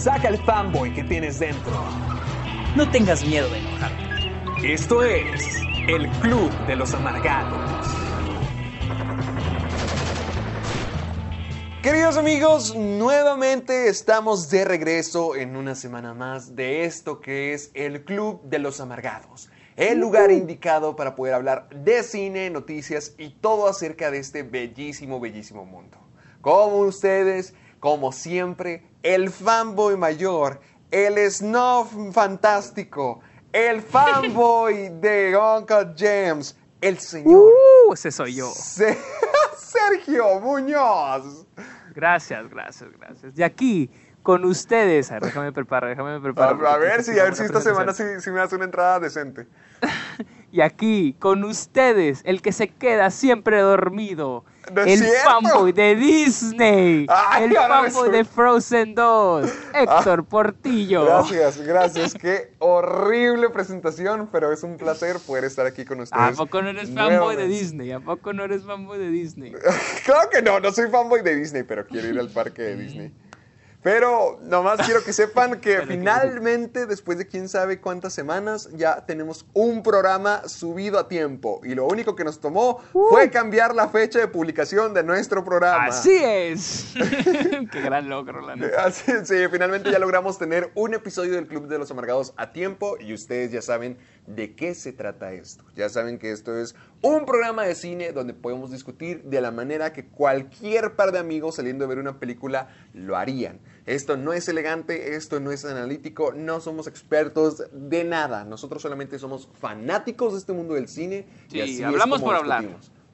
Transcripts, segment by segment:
Saca el fanboy que tienes dentro. No tengas miedo de enojarte. Esto es el Club de los Amargados. Queridos amigos, nuevamente estamos de regreso en una semana más de esto que es el Club de los Amargados. El lugar indicado para poder hablar de cine, noticias y todo acerca de este bellísimo, bellísimo mundo. Como ustedes, como siempre, el fanboy mayor, el snuff fantástico, el fanboy de Uncle James, el señor Uh, ese soy yo. Se- Sergio Muñoz. Gracias, gracias, gracias. Y aquí, con ustedes, a ver, déjame preparar, déjame preparar. a ver si, a ver si esta semana sí, sí me das una entrada decente. Y aquí, con ustedes, el que se queda siempre dormido. No el fanboy de Disney. Ay, el fanboy de Frozen 2. Héctor Portillo. Gracias, gracias. Qué horrible presentación, pero es un placer poder estar aquí con ustedes. ¿A poco no eres fanboy de. Disney? ¿A poco no eres fanboy de Disney? Claro que no, no soy fanboy de Disney, pero quiero ir al parque de Disney. Pero nomás quiero que sepan que finalmente, después de quién sabe cuántas semanas, ya tenemos un programa subido a tiempo. Y lo único que nos tomó fue cambiar la fecha de publicación de nuestro programa. Así es. Qué gran logro, la neta. Sí, finalmente ya logramos tener un episodio del Club de los Amargados a tiempo y ustedes ya saben de qué se trata esto. Ya saben que esto es un programa de cine donde podemos discutir de la manera que cualquier par de amigos saliendo de ver una película lo harían. Esto no es elegante, esto no es analítico, no somos expertos de nada. Nosotros solamente somos fanáticos de este mundo del cine. y Sí, así es hablamos como por hablar.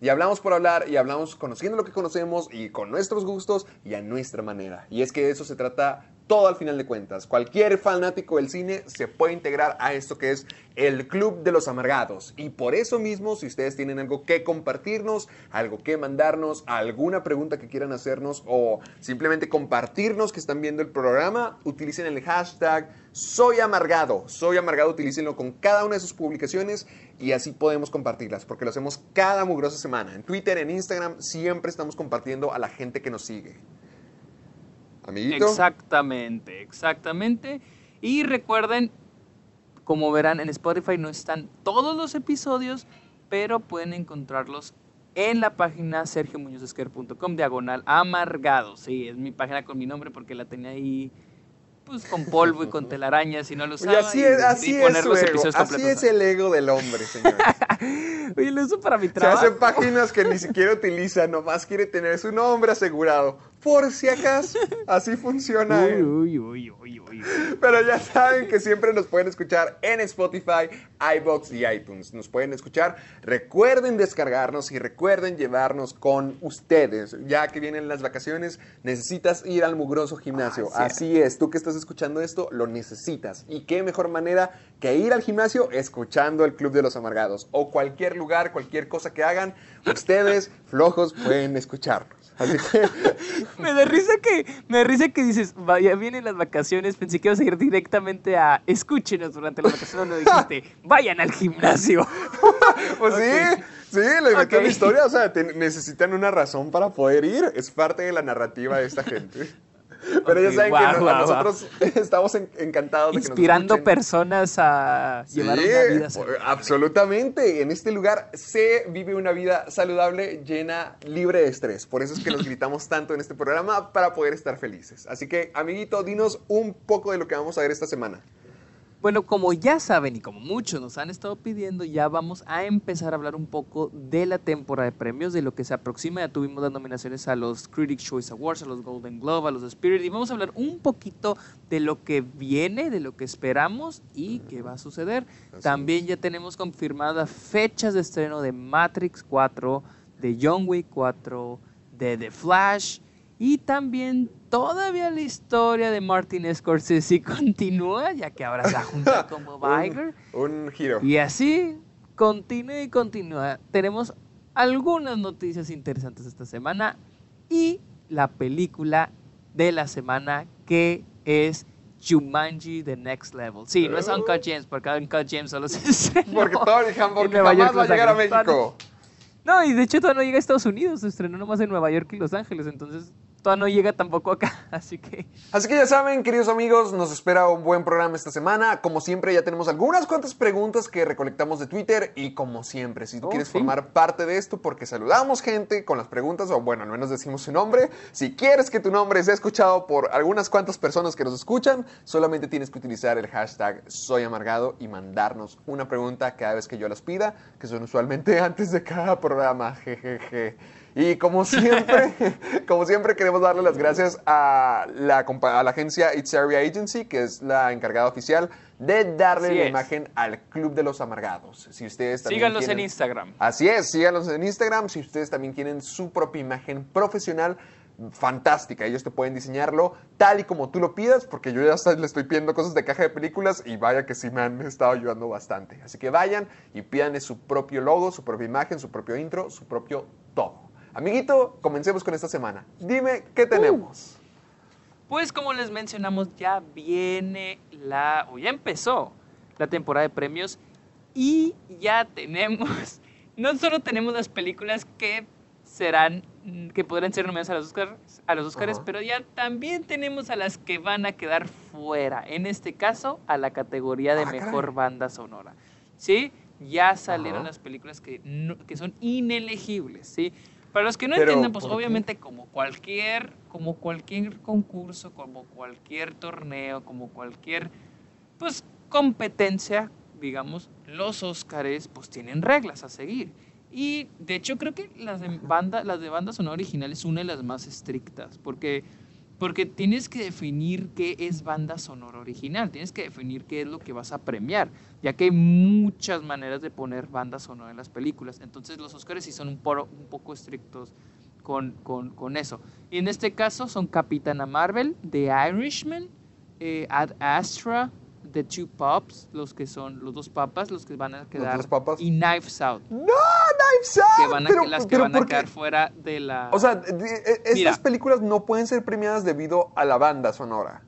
Y hablamos por hablar y hablamos conociendo lo que conocemos y con nuestros gustos y a nuestra manera. Y es que de eso se trata todo al final de cuentas. Cualquier fanático del cine se puede integrar a esto que es el Club de los Amargados. Y por eso mismo, si ustedes tienen algo que compartirnos, algo que mandarnos, alguna pregunta que quieran hacernos o simplemente compartirnos que están viendo el programa, utilicen el hashtag soy amargado. Soy amargado, utilícenlo con cada una de sus publicaciones y así podemos compartirlas, porque lo hacemos cada mugrosa semana. En Twitter, en Instagram, siempre estamos compartiendo a la gente que nos sigue. Amiguito. Exactamente, exactamente. Y recuerden, como verán en Spotify no están todos los episodios, pero pueden encontrarlos en la página sergiomuñozesquer.com diagonal amargado. Sí, es mi página con mi nombre porque la tenía ahí pues con polvo y con telarañas y no lo Y usaba. así y es, así es poner los ego. Así es el ego del hombre, señores. Oye, lo uso para mi Se trabajo. hacen páginas que ni siquiera utiliza, nomás quiere tener su nombre asegurado. Por si acaso, así funciona. Uy, él. uy, uy, uy. Pero ya saben que siempre nos pueden escuchar en Spotify, iBox y iTunes. Nos pueden escuchar. Recuerden descargarnos y recuerden llevarnos con ustedes. Ya que vienen las vacaciones, necesitas ir al mugroso gimnasio. Ah, Así es, tú que estás escuchando esto, lo necesitas. Y qué mejor manera que ir al gimnasio escuchando el Club de los Amargados. O cualquier lugar, cualquier cosa que hagan, ustedes flojos pueden escucharnos. Así que Me da risa que, me da risa que dices, vaya, vienen las vacaciones, pensé que ibas a ir directamente a escúchenos durante las vacaciones, no dijiste, vayan al gimnasio. Pues sí, sí, le inventó Ok. la historia, o sea, te- necesitan una razón para poder ir, es parte de la narrativa de esta gente. Pero ya Ok, saben que nosotros estamos en- encantados de que nos Inspirando personas a Sí, llevar una vida saludable. absolutamente. En este lugar se vive una vida saludable, llena, libre de estrés. Por eso es que nos gritamos tanto en este programa para poder estar felices. Así que, amiguito, dinos un poco de lo que vamos a ver esta semana. Bueno, como ya saben y como muchos nos han estado pidiendo, ya vamos a empezar a hablar un poco de la temporada de premios, de lo que se aproxima. Ya tuvimos las nominaciones a los Critics' Choice Awards, a los Golden Globe, a los Spirit, y vamos a hablar un poquito de lo que viene, de lo que esperamos y qué va a suceder. Así También ya tenemos confirmadas fechas de estreno de Matrix 4, de John Wick 4, de The Flash y también todavía la historia de Martin Scorsese continúa, ya que ahora se junta como Viger. Un, un giro. Y así continúa y continúa. Tenemos algunas noticias interesantes esta semana y la película de la semana que es Jumanji The Next Level. Sí, no es Uncut James, porque Uncut James solo se estrenó Porque Tony en Hamburg Nueva jamás York, va a llegar a. México. No, y de hecho todavía no llega a Estados Unidos, se estrenó nomás en Nueva York y Los Ángeles, entonces todavía no llega tampoco acá, así que... Así que ya saben, queridos amigos, nos espera un buen programa esta semana. Como siempre, ya tenemos algunas cuantas preguntas que recolectamos de Twitter. Y como siempre, si tú Oh, quieres sí. formar parte de esto, porque saludamos gente con las preguntas, o bueno, al menos decimos su nombre. Si quieres que tu nombre sea escuchado por algunas cuantas personas que nos escuchan, solamente tienes que utilizar el hashtag Soy Amargado y mandarnos una pregunta cada vez que yo las pida, que son usualmente antes de cada programa. Jejeje. Y como siempre, como siempre queremos darle las gracias a la, a la agencia It's Area Agency, que es la encargada oficial de darle Así la es. imagen al Club de los Amargados. Si ustedes también Síganlos en Instagram. Así es, síganos en Instagram. Si ustedes también quieren su propia imagen profesional, fantástica. Ellos te pueden diseñarlo tal y como tú lo pidas, porque yo ya hasta le estoy pidiendo cosas de caja de películas y vaya que sí me han estado ayudando bastante. Así que vayan y pídanle su propio logo, su propia imagen, su propio intro, su propio todo. Amiguito, comencemos con esta semana. Dime, ¿qué tenemos? Pues como les mencionamos, ya viene la, o ya empezó la temporada de premios y ya tenemos, no solo tenemos las películas que serán, que podrán ser nominadas a los Oscars, a los Oscars pero ya también tenemos a las que van a quedar fuera, en este caso a la categoría de Ah, caray. mejor banda sonora. ¿Sí? Ya salieron las películas que, no- que son inelegibles, ¿sí? Para los que no Pero, entienden, pues obviamente como cualquier, como cualquier concurso, como cualquier torneo, como cualquier pues competencia, digamos, los Óscares pues tienen reglas a seguir. Y de hecho creo que las de banda, las de banda sonora original es una de las más estrictas, porque porque tienes que definir qué es banda sonora original, tienes que definir qué es lo que vas a premiar, ya que hay muchas maneras de poner banda sonora en las películas. Entonces los Oscars sí son un, poro- un poco estrictos con, con- eso. Y en este caso son Capitana Marvel, The Irishman, eh, Ad Astra, The Two Pops, los que son los dos papas, los que van a quedar, dos papas? y Knives Out, ¡No, Knives Out! que van a, Pero- las que van a quedar fuera de la... O sea, de- de- estas películas no pueden ser premiadas debido a la banda sonora.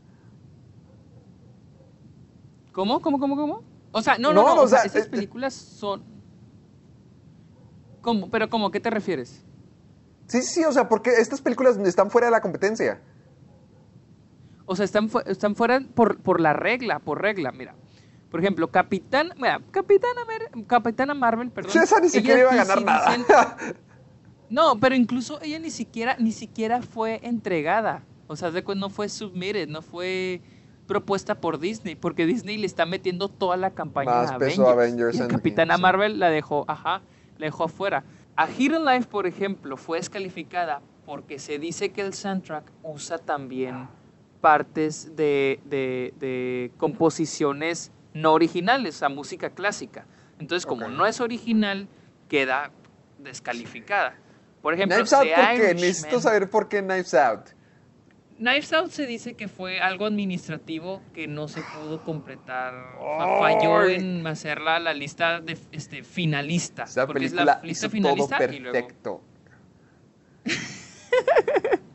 ¿Cómo? ¿Cómo? ¿Cómo? ¿Cómo? O sea, no, no, No, no. o sea, estas eh, películas son. ¿Cómo? ¿Pero cómo? ¿Qué te refieres? Sí, sí, o sea, porque estas películas están fuera de la competencia. O sea, están, fu- están fuera por, por la regla, por regla. Mira, por ejemplo, Capitán. Mira, Capitana, Mer- Capitana Marvel, perdón. Esa ni siquiera iba a ganar nada. no, pero incluso ella ni siquiera, ni siquiera fue entregada. O sea, no fue submitted, no fue propuesta por Disney, porque Disney le está metiendo toda la campaña Más a peso Avengers. a Avengers y a Capitana. Marvel la dejó, ajá, la dejó afuera. A Hidden Life, por ejemplo, fue descalificada porque se dice que el soundtrack usa también partes de, de- de composiciones no originales, o sea, música clásica. Entonces, como no es original, queda descalificada. Por ejemplo, Knives Out, Necesito saber por qué Knives Out. Knives Out se dice que fue algo administrativo que no se pudo completar. Fa- Falló en hacerla la lista de este, finalista. Esa porque es la lista hizo todo finalista y luego perfecto.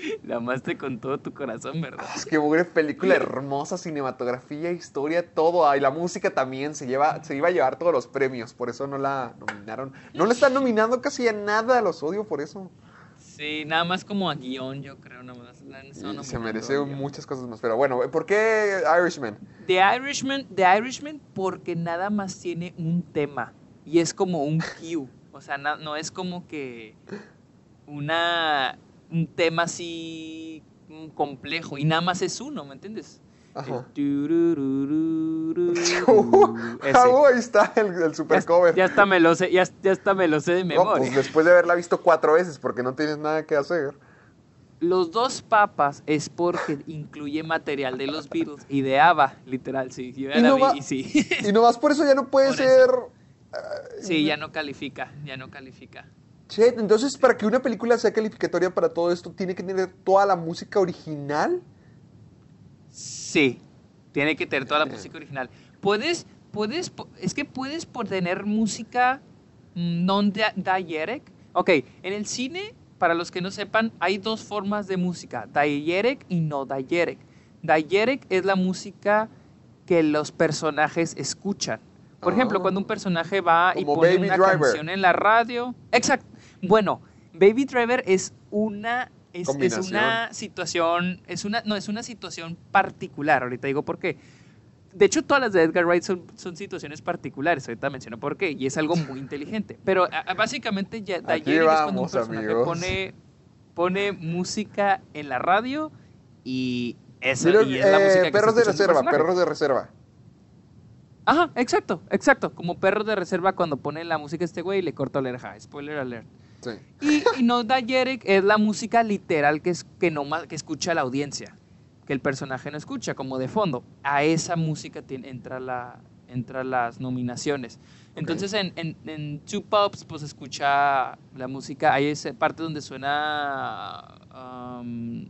la amaste con todo tu corazón, ¿verdad? Es que mugre película hermosa, cinematografía, historia, todo. Y la música también se lleva, se iba a llevar todos los premios, por eso no la nominaron. No le están nominando casi a nada, los odio por eso. Sí, nada más como a guion, yo creo, nada más. la se merece muchas cosas más. Pero bueno, ¿por qué Irishman? The Irishman, The Irishman porque nada más tiene un tema y es como un cue, o sea, no es como que una un tema así complejo y nada más es uno, ¿me entiendes? Ajá. Ah, ahí está el, el super Ya, cover. ya hasta me lo sé, ya, ya hasta me lo sé de No, memoria. pues después de haberla visto cuatro veces porque no tienes nada que hacer. Los dos papas es porque incluye material de los Beatles y de ABBA, literal, sí. Yo ya Y la no vi va- y sí. Y nomás por eso ya no puede Por ser... sí, ya no califica, ya no califica. Che, entonces para que una película sea calificatoria para todo esto, ¿tiene que tener toda la música original? Sí, tiene que tener toda la música original. Puedes, puedes, es que puedes por tener música mm, non-diegetic. Ok, en el cine, para los que no sepan, hay dos formas de música, diegetic y no diegetic. Diegetic es la música que los personajes escuchan. Por ejemplo, Ah. cuando un personaje va y pone Baby una Driver. canción en la radio. Exacto. Bueno, Baby Driver es una es, una situación, es una, no, es una situación particular. Ahorita digo por qué. De hecho, todas las de Edgar Wright son, son situaciones particulares. Ahorita menciono por qué. Y es algo muy inteligente. Pero a- a- básicamente, ya, Diegetic es cuando un personaje pone, pone música en la radio y esa y es la eh, música que está perros de reserva, perros de reserva. Ajá, exacto, exacto. Como perros de reserva cuando pone la música este güey y le corta la oreja. Spoiler alert. Sí. Y, y no diegetic es la música literal que, es, que, no, que escucha la audiencia, que el personaje no escucha, como de fondo. A esa música tiene, entra, la, entra las nominaciones. Entonces en, en, en Two Pops pues escucha la música, hay esa parte donde suena um,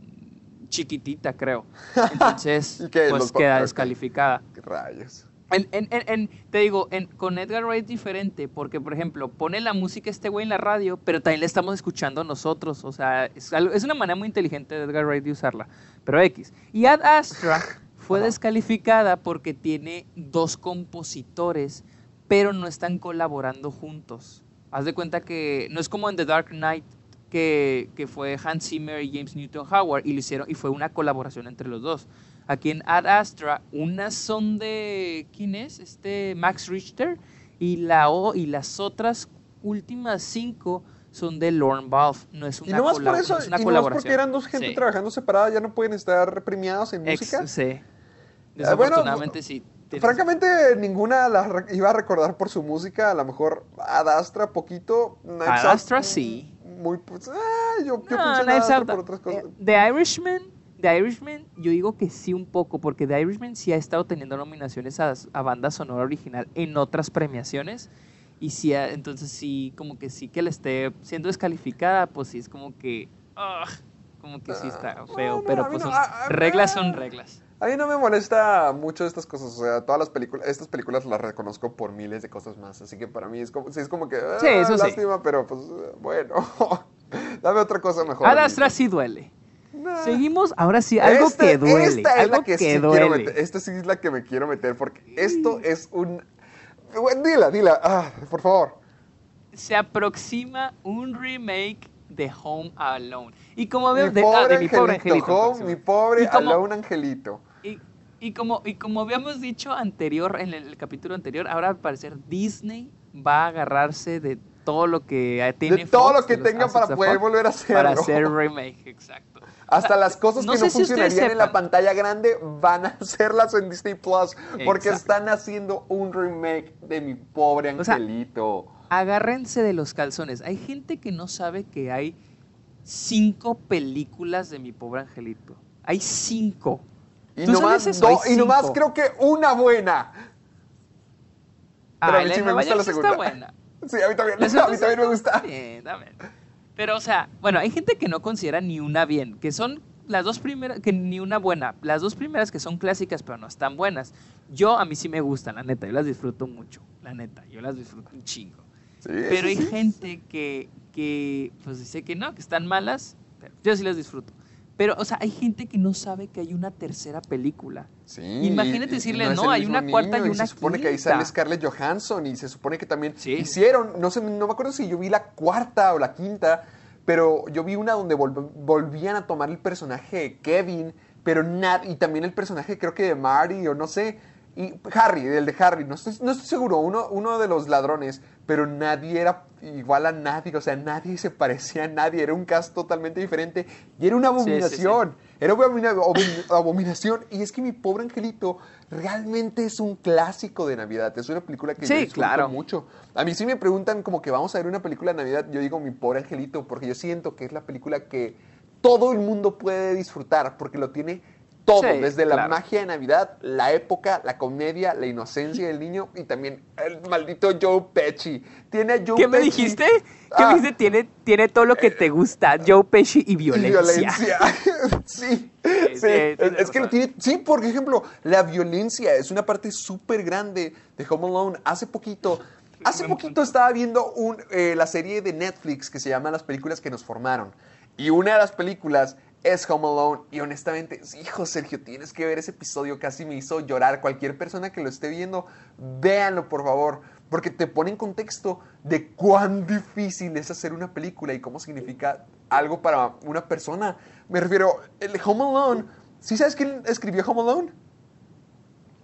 chiquitita, creo. Entonces pues queda descalificada. ¿Qué rayos? En, en- en- te digo, con Edgar Wright es diferente, porque, por ejemplo, pone la música este güey en la radio, pero también la estamos escuchando nosotros. O sea, es, algo- es una manera muy inteligente de Edgar Wright de usarla. Pero X. Y Ad Astra fue descalificada porque tiene dos compositores, pero no están colaborando juntos. Haz de cuenta que no es como en The Dark Knight, que, que fue Hans Zimmer y James Newton Howard, y lo hicieron, y fue una colaboración entre los dos. Aquí en Ad Astra, unas son de. ¿Quién es? Este Max Richter. Y, la, o- y las otras últimas cinco son de Lorne Balfe. No es Y una, nomás por colab- eso, no es una y colaboración. porque eran dos gente Sí. trabajando separada, ya no pueden estar premiados en Ex- música. sí. bueno, Desafortunadamente sí. tienes- Francamente, ninguna la iba a recordar por su música. A lo mejor Ad Astra, poquito. Ad Astra, sí. Muy, pues, ah, yo, yo No, Ad Astra Out, por otras cosas. eh, The Irishman, The Irishman, yo digo que sí un poco, porque The Irishman sí ha estado teniendo nominaciones a, a banda sonora original en otras premiaciones. Y sí, ha- entonces sí, como que sí que le esté siendo descalificada, pues sí es como que. ah, como que sí está Ah, feo, pero pues no, son- a- a- reglas son reglas. A mí no me molesta mucho estas cosas, o sea, todas las películas, estas películas las reconozco por miles de cosas más, así que para mí es como, sí, es como que, ah, Sí, eso sí. lástima, pero pues, bueno, dame otra cosa mejor. Ad amigo. Astra sí duele. Seguimos, ahora sí, algo Este- que duele. Esta es algo la que, que, sí duele. quiero meter, esta sí es la que me quiero meter, porque esto es un... Dila, dila, ah, por favor. Se aproxima un remake de Home Alone. Y como Mi veo, de, pobre ah, de mi pobre angelito, angelito. Home, mi pobre Y como- Alone Angelito. Y, y como, y como habíamos dicho anterior, en el, capítulo anterior, ahora al parecer Disney va a agarrarse de todo lo que tiene De todo Fox, lo que de los tenga assets para de poder Fox, volver a hacerlo. Para hacer remake, exacto. Hasta las cosas no que no si funcionarían en la pantalla grande van a hacerlas en Disney Plus porque Exacto. están haciendo un remake de mi pobre O sea, angelito. Agárrense de los calzones. Hay gente que no sabe que hay cinco películas de mi pobre angelito. Hay cinco. y ¿tú nomás, do- Hay y nomás cinco. creo que una buena. Pero a Ah, mí la sí me gusta la segunda. está buena. Sí, a mí también, a mí me gusta. bien, también. Pero, o sea, bueno, hay gente que no considera ni una bien, que son las dos primeras, que ni una buena. Las dos primeras que son clásicas, pero no están buenas. Yo, a mí sí me gustan, la neta, yo las disfruto mucho, la neta, yo las disfruto un chingo. Sí, Pero hay sí. gente que, que, pues dice que no, que están malas, pero yo sí las disfruto. Pero, o sea, hay gente que no sabe que hay una tercera película. Sí, Imagínate y- decirle, no, hay una cuarta y una Se supone que ahí sale quinta. Scarlett Johansson y se supone que también Sí. hicieron, no sé, no me acuerdo si yo vi la cuarta o la quinta, pero yo vi una donde vol- volvían a tomar el personaje de Kevin, pero nada, y también el personaje creo que de Marty o no sé, y Harry, el de Harry, no estoy, no estoy seguro, uno, uno de los ladrones, pero nadie era igual a nadie, o sea, nadie se parecía a nadie, era un cast totalmente diferente y era una Sí, sí, sí. abominación. Era una abomina- abomin- abominación. Y es que mi pobre angelito realmente es un clásico de Navidad. Es una película que yo disfruto claro. mucho. A mí sí me preguntan como que vamos a ver una película de Navidad, yo digo mi pobre angelito, porque yo siento que es la película que todo el mundo puede disfrutar, porque lo tiene todo, Sí, desde la magia de Navidad, la época, la comedia, la inocencia del niño y también el maldito Joe Pesci. Tiene a Joe ¿Qué me dijiste? ¿Qué Ah, me dijiste? Tiene, tiene todo lo que te gusta. Joe Pesci y violencia. violencia. sí, sí. sí, es, que lo tiene. Sí, por ejemplo, la violencia es una parte súper grande de Home Alone. Hace poquito. Hace poquito estaba viendo un, eh, la serie de Netflix que se llama Las películas que nos formaron. Y una de las películas es Home Alone. Y honestamente, hijo Sergio, tienes que ver ese episodio. Casi me hizo llorar. Cualquier persona que lo esté viendo, véanlo por favor. Porque te pone en contexto de cuán difícil es hacer una película y cómo significa algo para una persona. Me refiero, el Home Alone. ¿Sí sabes quién escribió Home Alone?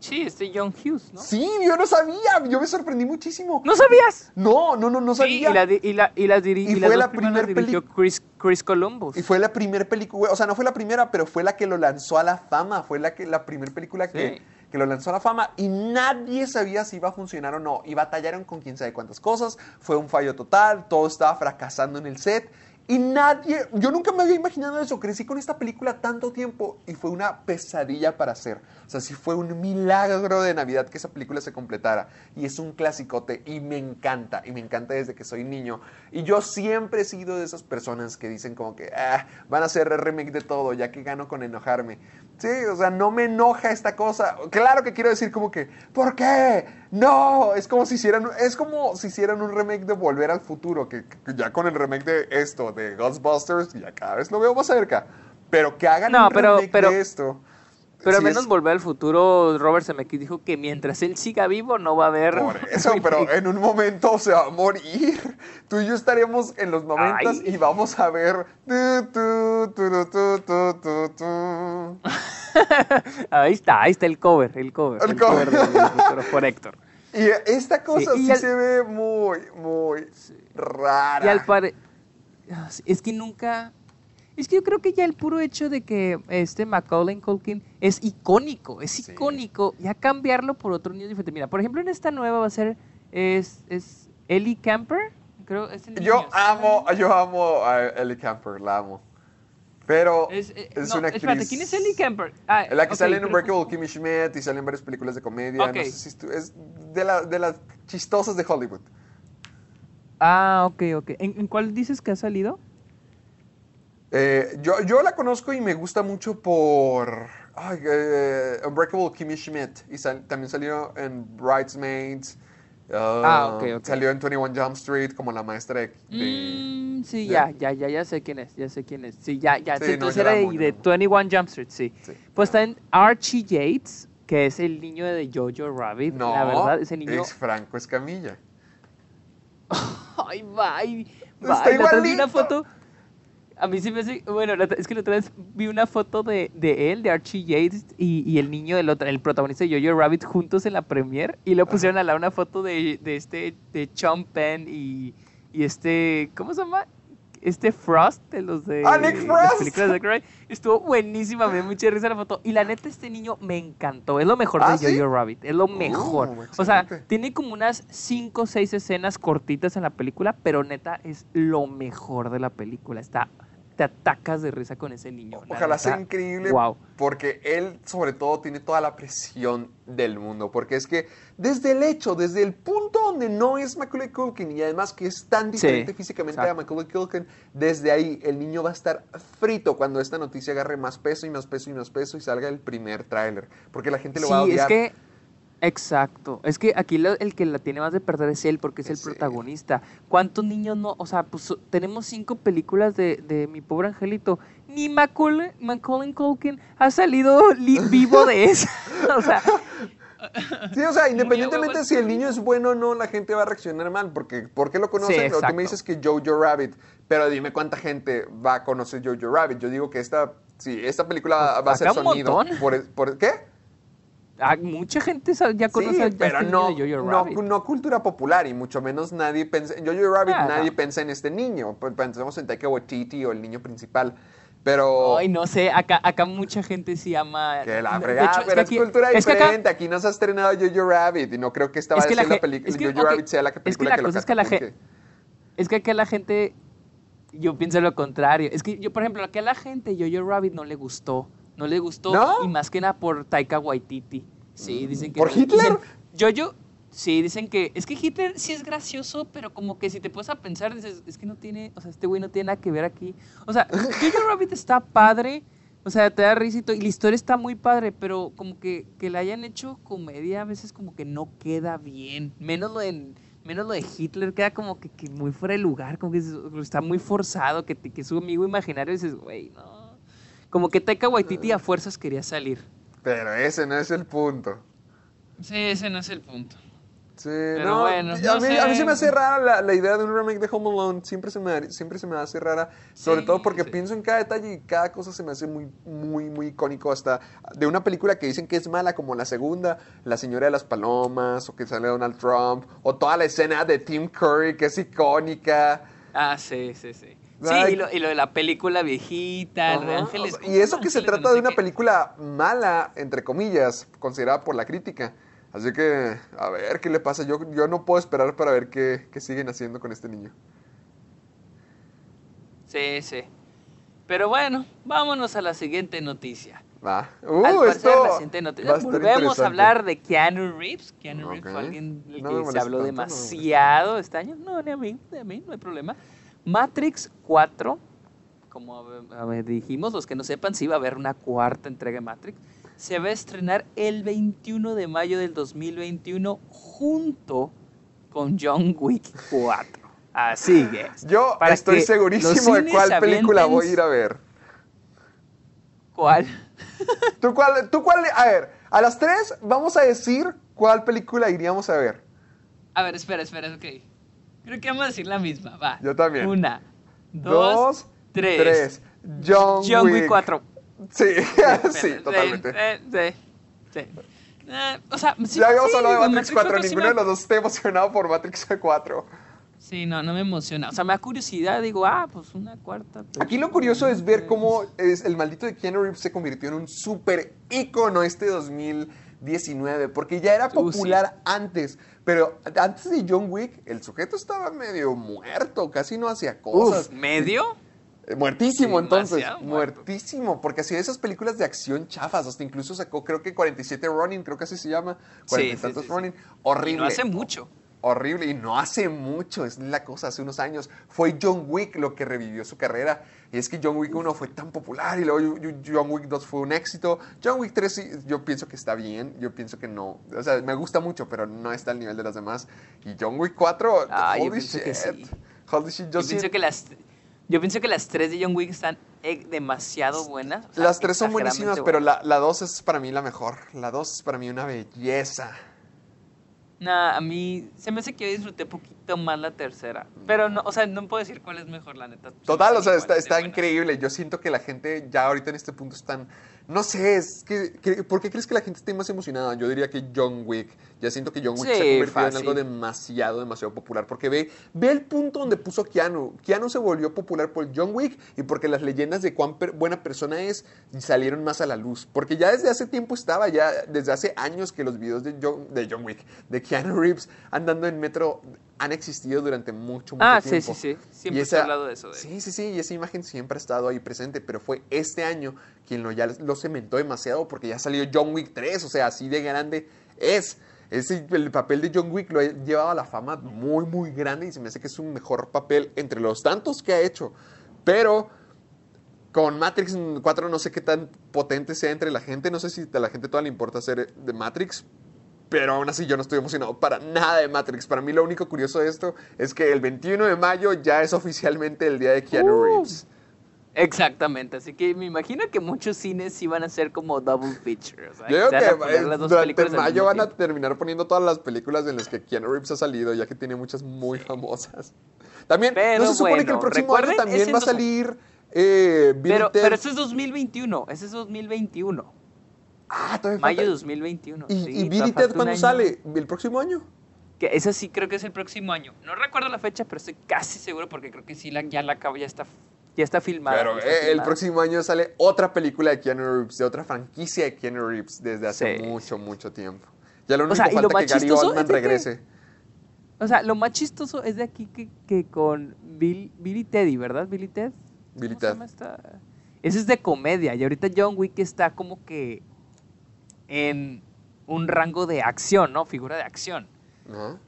Sí, este John Hughes, ¿no? Sí, yo no sabía. Yo me sorprendí muchísimo. ¿No sabías? No, no, no, no Sí, sabía. y, la, di- y, la, y las, diri- Y y las fue dos la primeras las primer dirigió Chris, Chris Columbus. Y fue la primera película, o sea, no fue la primera, pero fue la que lo lanzó a la fama, fue la que la primera película que, que lo lanzó a la fama y nadie sabía si iba a funcionar o no. Y batallaron con quién sabe cuántas cosas, fue un fallo total, todo estaba fracasando en el set y nadie, yo nunca me había imaginado eso, crecí con esta película tanto tiempo y fue una pesadilla para hacer. O sea, sí fue un milagro de Navidad que esa película se completara y es un clasicote y me encanta y me encanta desde que soy niño. Y yo siempre he sido de esas personas que dicen como que "Ah, van a hacer remake de todo ya que gano con enojarme. Sí, o sea, no me enoja esta cosa. Claro que quiero decir como que, ¿por qué? No, es como si hicieran, es como si hicieran un remake de Volver al Futuro, que, que ya con el remake de esto, de Ghostbusters, ya cada vez lo veo más cerca. Pero que hagan No, un pero- remake pero- de esto. Pero al menos es- volver al futuro, Robert Zemeckis dijo que mientras él siga vivo no va a haber... Por eso, pero en un momento se va a morir. Tú y yo estaremos en los noventas y vamos a ver. ahí está, ahí está el cover, el cover. El El, cover. cover, por Héctor. Y esta cosa Sí, sí, y al- se ve muy, muy rara. Y al. Ah, Es que nunca... Es que yo creo que ya el puro hecho de que este Macaulay Culkin es icónico, es Sí. icónico, ya cambiarlo por otro niño diferente. Mira, por ejemplo, en esta nueva va a ser, es, es Ellie Camper, creo, es el Yo amo, yo amo a Ellie Camper, la amo. Pero Es, es, eh, no, una actriz. Espérate, ¿quién es Ellie Camper? Ah, La que ok, sale en Unbreakable Kimmy Schmidt y sale en varias películas de comedia. Ok. No sé si es de, la- de las chistosas de Hollywood. Ah, ok, ok. ¿En, en cuál dices que ha salido? Eh, yo, yo la conozco y me gusta mucho por ay, eh, Unbreakable Kimmy Schmidt. Y sal- también salió en Bridesmaids. Ah, ok, ok. Salió en 21 Jump Street como la maestra de... Mm, sí, ya. ya, ya, ya, ya sé quién es, ya sé quién es. Sí, ya, ya. Sí, sí, no, entonces era de, de la amo. 21 Jump Street, sí. Sí. Pues está en Archie Yates, que es el niño de Jojo Rabbit. No, La verdad, ese niño... es Franco Escamilla. Ay, bye. Está bye. Vez vi una igualito. foto. A mí se me hace. Bueno, la es que la otra vez vi una foto de, de él, de Archie Yates, y, y el niño del otro, el protagonista de Jojo Rabbit, juntos en la premiere. Y lo pusieron al lado una foto de, de este. de Sean Penn y, y este. ¿Cómo se llama? Este Frost, de los de. ¡Ah, Nick las Frost! películas de Cry. Estuvo buenísima, me dio mucha risa la foto. Y la neta, este niño me encantó. Es lo mejor ¿Ah, de sí? Jojo Rabbit. Es lo mejor. Uh, o sea, tiene como unas 5 o 6 escenas cortitas en la película, pero neta es lo mejor de la película. Está, te atacas de risa con ese niño. Ojalá sea increíble Wow. porque él sobre todo tiene toda la presión del mundo, porque es que desde el hecho, desde el punto donde no es Macaulay Culkin y además que es tan diferente físicamente a. Macaulay Culkin, desde ahí el niño va a estar frito cuando esta noticia agarre más peso y más peso y más peso y salga el primer tráiler, porque la gente lo va a Sí, es odiar. que. Exacto. Es que aquí lo- el que la tiene más de perder es él, porque es el Es él. protagonista. ¿Cuántos niños no? O sea, pues tenemos cinco películas de, de Mi Pobre Angelito. Ni Macaulay, Macaulay Culkin ha salido li- vivo de eso. o sea, Sí, o sea, independientemente si el niño es bueno o no, la gente va a reaccionar mal, porque ¿por qué lo conocen? Sí, o tú me dices que Jojo Rabbit, pero dime cuánta gente va a conocer Jojo Rabbit. Yo digo que esta, sí, esta película Pues, va a ser sonido. montón. ¿Por, por qué? Ah, mucha gente ya conoce Sí, pero no, de Jojo no, Rabbit. no cultura popular y mucho menos nadie pensa en Jojo Rabbit, Ah, nadie no. piensa en este niño. Pensamos en Taika Waititi o el niño principal. Pero... Ay, no sé, acá, acá mucha gente sí ama... Que la fregada, hecho, pero es, que aquí- cultura es que acá- diferente. Aquí no se ha estrenado Jojo Rabbit y no creo que esta Es vaya que a ser la película. es que, Jojo ok, Rabbit sea la es que película la que lo cosa es que la gente- Es que acá la gente, yo pienso lo contrario. Es que yo, por ejemplo, acá a la gente Jojo Rabbit no le gustó. No le gustó ¿No? Y más que nada por Taika Waititi. Sí, dicen que... ¿Por Hitler? Dicen, Jojo, sí, dicen que... Es que Hitler sí es gracioso, pero como que si te puedes a pensar, dices, es que no tiene... O sea, este güey no tiene nada que ver aquí. O sea, Jojo Rabbit está padre. O sea, te da risito y la historia está muy padre, pero como que, que la hayan hecho comedia a veces como que no queda bien. Menos lo de, menos lo de Hitler, queda como que, que muy fuera de lugar, como que es- está muy forzado, que, que su amigo imaginario dices, güey, no. Como que Taika Waititi a fuerzas quería salir. Pero ese no es el punto. Sí, ese no es el punto. Sí, Pero no, bueno, a, no mí, a mí se me hace rara la, la idea de un remake de Home Alone. Siempre se me, siempre se me hace rara. Sobre Sí, todo porque sí. pienso en cada detalle y cada cosa se me hace muy, muy, muy icónico. Hasta de una película que dicen que es mala, como la segunda, La Señora de las Palomas, o que sale Donald Trump, o toda la escena de Tim Curry, que es icónica. Ah, sí, sí, sí. Sí, y lo, y lo de la película viejita, el de Ángeles. o sea, ¿cómo y eso que se trata no de sé una qué. película mala, entre comillas, considerada por la crítica. Así que, a ver qué le pasa. Yo, yo no puedo esperar para ver qué, qué siguen haciendo con este niño. Sí, sí. Pero bueno, vámonos a la siguiente noticia. Va. Uh, Al parecer, esto la siguiente va noticia. a estar Volvemos a hablar de Keanu Reeves. Keanu Reeves Ok. fue alguien del No que me se habló tanto, no demasiado este año. No, ni a mí, ni a mí, no hay problema. Matrix 4, como dijimos, los que no sepan, sí va a haber una cuarta entrega de Matrix. Se va a estrenar el 21 de mayo del 2021 junto con John Wick 4. Así que. Yo para estoy segurísimo de cuál película voy a ir a ver. ¿Cuál? ¿Tú cuál, tú cuál? A ver, a las tres vamos a decir cuál película iríamos a ver. A ver, espera, espera, ok. Creo que vamos a decir la misma, va. Yo también. Una, Dos, dos, tres. tres. John, John Wick Wick 4. Sí, sí, totalmente. Sí, sí, sí. Eh, o sea, sí, ya habíamos hablado de Matrix 4, sí ninguno de los dos está emocionado por Matrix 4. Sí, no, no me emociona. O sea, me da curiosidad. Digo, ah, pues una cuarta. pues, Aquí lo curioso es ver cómo es, el maldito de Keanu Reeves se convirtió en un super ícono este 2019, porque ya era Uh, sí. popular antes, pero antes de John Wick el sujeto estaba medio muerto, casi no hacía cosas. Uf, ¿medio? Eh, Muertísimo, Sí, entonces. muerto. Muertísimo. Porque hacía esas películas de acción chafas. Hasta incluso sacó, creo que 47 Ronin, creo que así se llama. 40 y sí, tantos sí, sí. Ronin. Y Horrible. no hace mucho. Horrible. Y no hace mucho. Es la cosa. Hace unos años. Fue John Wick lo que revivió su carrera. Y es que John Wick 1 fue tan popular. Y luego John Wick 2 fue un éxito. John Wick 3 sí, yo pienso que está bien. Yo pienso que no. O sea, me gusta mucho, pero no está al nivel de las demás. Y John Wick 4. Ah, holy shit. que sí. Holy shit. Yo, Yo, pienso que las. Yo pienso que las tres de John Wick están eh, demasiado buenas. o sea, Las tres son buenísimas, exageradamente pero buenas. la, la dos es para mí la mejor. La dos es para mí una belleza. Nah, a mí se me hace que yo disfruté poquito más la tercera. Pero no, o sea, no puedo decir cuál es mejor, la neta. Total, o sea, está, está increíble. Yo siento que la gente ya ahorita en este punto están... No sé, es que, que- ¿por qué crees que la gente esté más emocionada? Yo diría que John Wick. Ya siento que John Wick se ha convertido en algo demasiado, demasiado popular. Porque ve, ve el punto donde puso Keanu. Keanu se volvió popular por John Wick y porque las leyendas de cuán per- buena persona es salieron más a la luz. Porque ya desde hace tiempo estaba, ya desde hace años que los videos de John, de John Wick, de Keanu Reeves andando en metro han existido durante mucho, mucho Ah, sí, tiempo. sí, sí. Siempre se ha hablado de eso. de- Sí, sí, sí, y esa imagen siempre ha estado ahí presente, pero fue este año quien lo, ya lo cementó demasiado porque ya salió John Wick 3, o sea, así de grande es. Ese, el papel de John Wick lo ha llevado a la fama muy, muy grande y se me hace que es un mejor papel entre los tantos que ha hecho. Pero con Matrix 4 no sé qué tan potente sea entre la gente, no sé si a la gente toda le importa ser de Matrix, pero aún así yo no estoy emocionado para nada de Matrix. Para mí lo único curioso de esto es que el 21 de mayo ya es oficialmente el día de Keanu Uh. Reeves. Exactamente, así que me imagino que muchos cines sí van a ser como double feature. O sea, Yo creo que poner las dos durante películas al mayo van a terminar poniendo todas las películas en las que Keanu Reeves ha salido, ya que tiene muchas muy famosas. También, Pero ¿no se supone que el próximo año también va a salir eh, Pero, pero eso es 2021, ese es 2021. Ah, todavía Mayo falta. 2021. ¿Y, sí, y Bill todavía y Ted cuándo sale? ¿El próximo año? Que esa sí creo que es el próximo año. No recuerdo la fecha, pero estoy casi seguro porque creo que sí la, ya la acabo, ya está Ya está filmada. Pero está eh, el filmada. próximo año sale otra película de Keanu Reeves, de otra franquicia de Keanu Reeves desde hace Sí. mucho, mucho tiempo. Ya lo O único sea, y lo falta más que Gary Oldman que- regrese. O sea, lo más chistoso es de aquí que, que con Bill, Billy Teddy, ¿verdad? Billy Ted. Billy ¿Cómo se Ted. llama esta? Ese es de comedia. Y ahorita John Wick está como que en un rango de acción, ¿no? Figura de acción.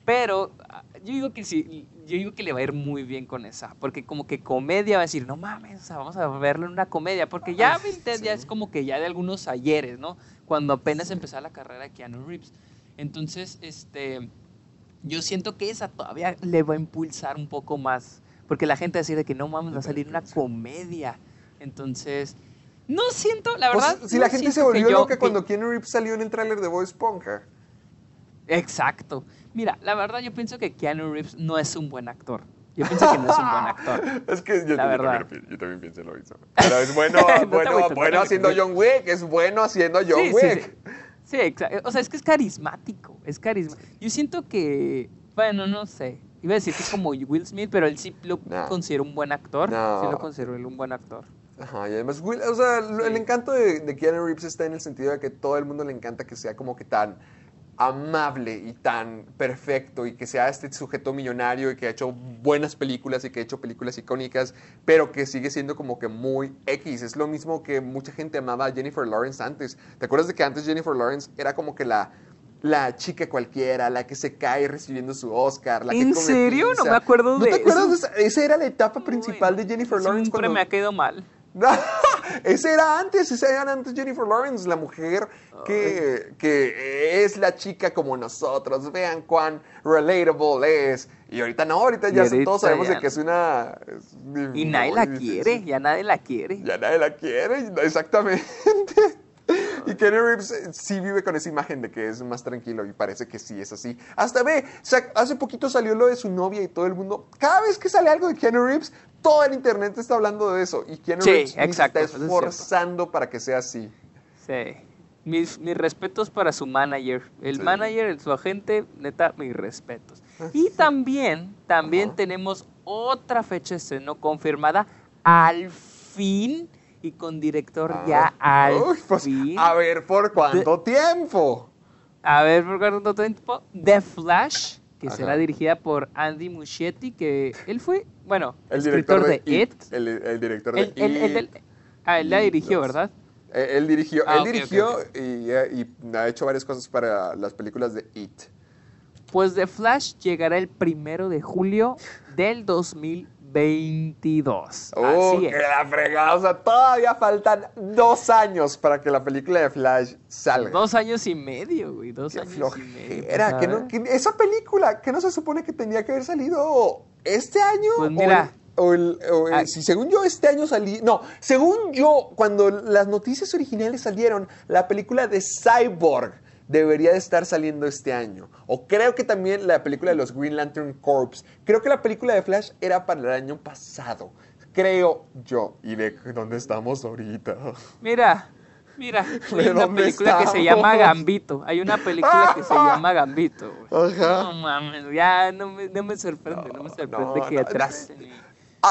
Pero ah, yo digo que sí, yo digo que le va a ir muy bien con esa, porque como que comedia va a decir, no mames, vamos a verlo en una comedia, porque ya Bill Ted ya es como que ya de algunos ayeres, ¿no? Cuando apenas empezaba la carrera de Keanu Reeves. Entonces, este, yo siento que esa todavía le va a impulsar un poco más, porque la gente va a decir de que no mames, va a salir una comedia. Entonces, no siento, la Pues, verdad. si no la gente se que volvió yo- loca que- cuando Keanu Reeves salió en el tráiler de Bob Esponja. Exacto. Mira, la verdad yo pienso que Keanu Reeves no es un buen actor. Yo pienso que no es un buen actor. Es que yo, La yo también, yo también pienso lo mismo. Pero es bueno, No bueno, bueno haciendo John Wick, es bueno haciendo John sí, sí, Wick. sí. Sí, exacto. O sea, es que es carismático. Es carisma. Yo siento que, bueno, no sé. Iba a decir que es como Will Smith, pero él sí lo No. considero un buen actor. No. Sí lo considero él un buen actor. Ajá, y además, Will- o sea, el encanto de, de Keanu Reeves está en el sentido de que todo el mundo le encanta que sea como que tan amable y tan perfecto y que sea este sujeto millonario y que ha hecho buenas películas y que ha hecho películas icónicas, pero que sigue siendo como que muy X. Es lo mismo que mucha gente amaba a Jennifer Lawrence antes. ¿Te acuerdas de que antes Jennifer Lawrence era como que la, la chica cualquiera, la que se cae recibiendo su Oscar? La que ¿En come serio? No me acuerdo ¿No de te acuerdas eso. de esa? Esa era la etapa principal de Jennifer Lawrence Siempre cuando... me ha caído mal. ese era antes, ese era antes Jennifer Lawrence, la mujer que, que es la chica como nosotros. Vean cuán relatable es. Y ahorita no, ahorita ya ahorita todos sabemos de que es una... es Y nadie la quiere. Ya nadie la quiere. Ya nadie la quiere, exactamente. Y Kenny Reeves eh, sí vive con esa imagen de que es más tranquilo y parece que sí es así. Hasta ve, hace poquito salió lo de su novia y todo el mundo. Cada vez que sale algo de Keanu Reeves, todo el internet está hablando de eso. Y Keanu Sí, Reeves exacto, está es esforzando para que sea así. Sí. Mis, mis respetos para su manager. El Sí. manager, su agente, neta, mis respetos. Y también, también tenemos otra fecha de estreno confirmada al fin y con director ya Ah, al uy, pues, fin. a ver, ¿por cuánto tiempo? A ver, por cuánto tiempo. The Flash, que Ajá. será dirigida por Andy Muschietti, que él fue, bueno, El escritor director de, de, It. El, el director de It. ah, él la dirigió, ¿verdad? Eh, Él dirigió, Ah, él dirigió. Y, eh, y ha hecho varias cosas para las películas de It. Pues The Flash llegará el primero de julio del 2022. Oh, Así que es. la fregada. O sea, todavía faltan dos años para que la película de Flash salga. Dos años y medio, güey. Dos Qué años y medio. pues, que no- que esa película, que no se supone que tenía que haber salido este año? Pues O mira. el- O el, o el- Ay. si según yo este año salí, no, según yo cuando las noticias originales salieron, la película de Cyborg debería de estar saliendo este año. O creo que también la película de los Green Lantern Corps. Creo que la película de Flash era para el año pasado. Creo yo. ¿Y de dónde estamos ahorita? Mira, mira. ¿De Hay una película que se estamos? llama Gambito. Hay una película que se llama Gambito. Ajá. No mames, ya no me, no me sorprende, no, me sorprende no, que no, atrás.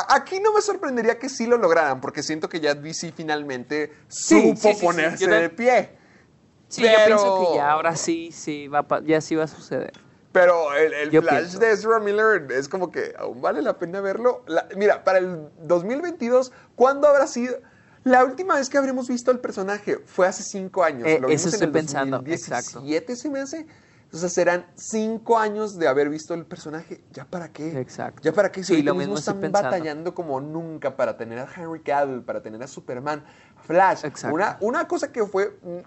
Aquí no me sorprendería que sí lo lograran, porque siento que ya DC finalmente Sí, supo sí, sí, ponerse de pie. Sí, yo pienso que ya ahora sí, sí, va ya sí va a suceder. Pero el, el Flash pienso. de Ezra Miller es como que aún vale la pena verlo. La- mira, para el 2022, ¿cuándo habrá sido? La última vez que habremos visto al personaje fue hace cinco años. Eh, Lo eso estoy el pensando, 2017, se me hace. Sea, serán cinco años de haber visto el personaje. ¿Ya para qué? Exacto. ¿Ya para qué? Si Sí, lo mismo están pensando. batallando como nunca para tener a Henry Cavill, para tener a Superman, Flash. Exacto. Una, una cosa que fue mm, eh,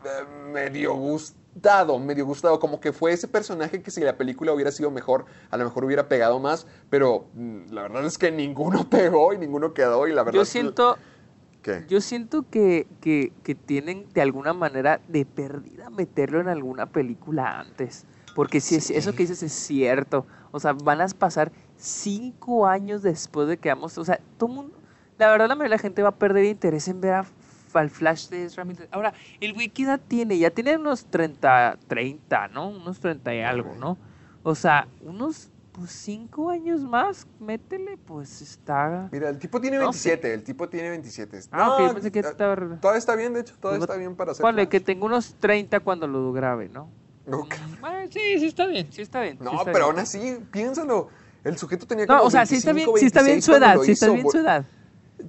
medio gustado, medio gustado, como que fue ese personaje que si la película hubiera sido mejor, a lo mejor hubiera pegado más, pero mm, la verdad es que ninguno pegó y ninguno quedó y la verdad Yo es que- siento, ¿Qué? yo siento que, que, que tienen de alguna manera de perdida meterlo en alguna película antes. Porque si es- eso que dices es cierto. O sea, van a pasar cinco años después de que vamos. O sea, todo mundo. La verdad, la mayoría de la gente va a perder interés en ver a, al Flash de Ezra Miller. Ahora, el güey, ¿qué edad tiene? Ya tiene unos 30, 30, ¿no? Unos 30 y algo, ¿no? O sea, unos pues cinco años más, métele, pues está... Mira, el tipo tiene No 27, el tipo tiene 27. Ah, ok, No, yo pensé que ah, estaba... Todavía está bien, de hecho, todavía está bien para hacer. Flash. que tengo unos 30 cuando lo grabe, ¿no? Ok. Mm, bueno, sí, sí está bien, sí está bien. sí No, está pero bien. aún así, piénsalo. El sujeto tenía como No, o sea, sí está bien, 25, sí está bien su 26 cuando edad, sí está bien su edad.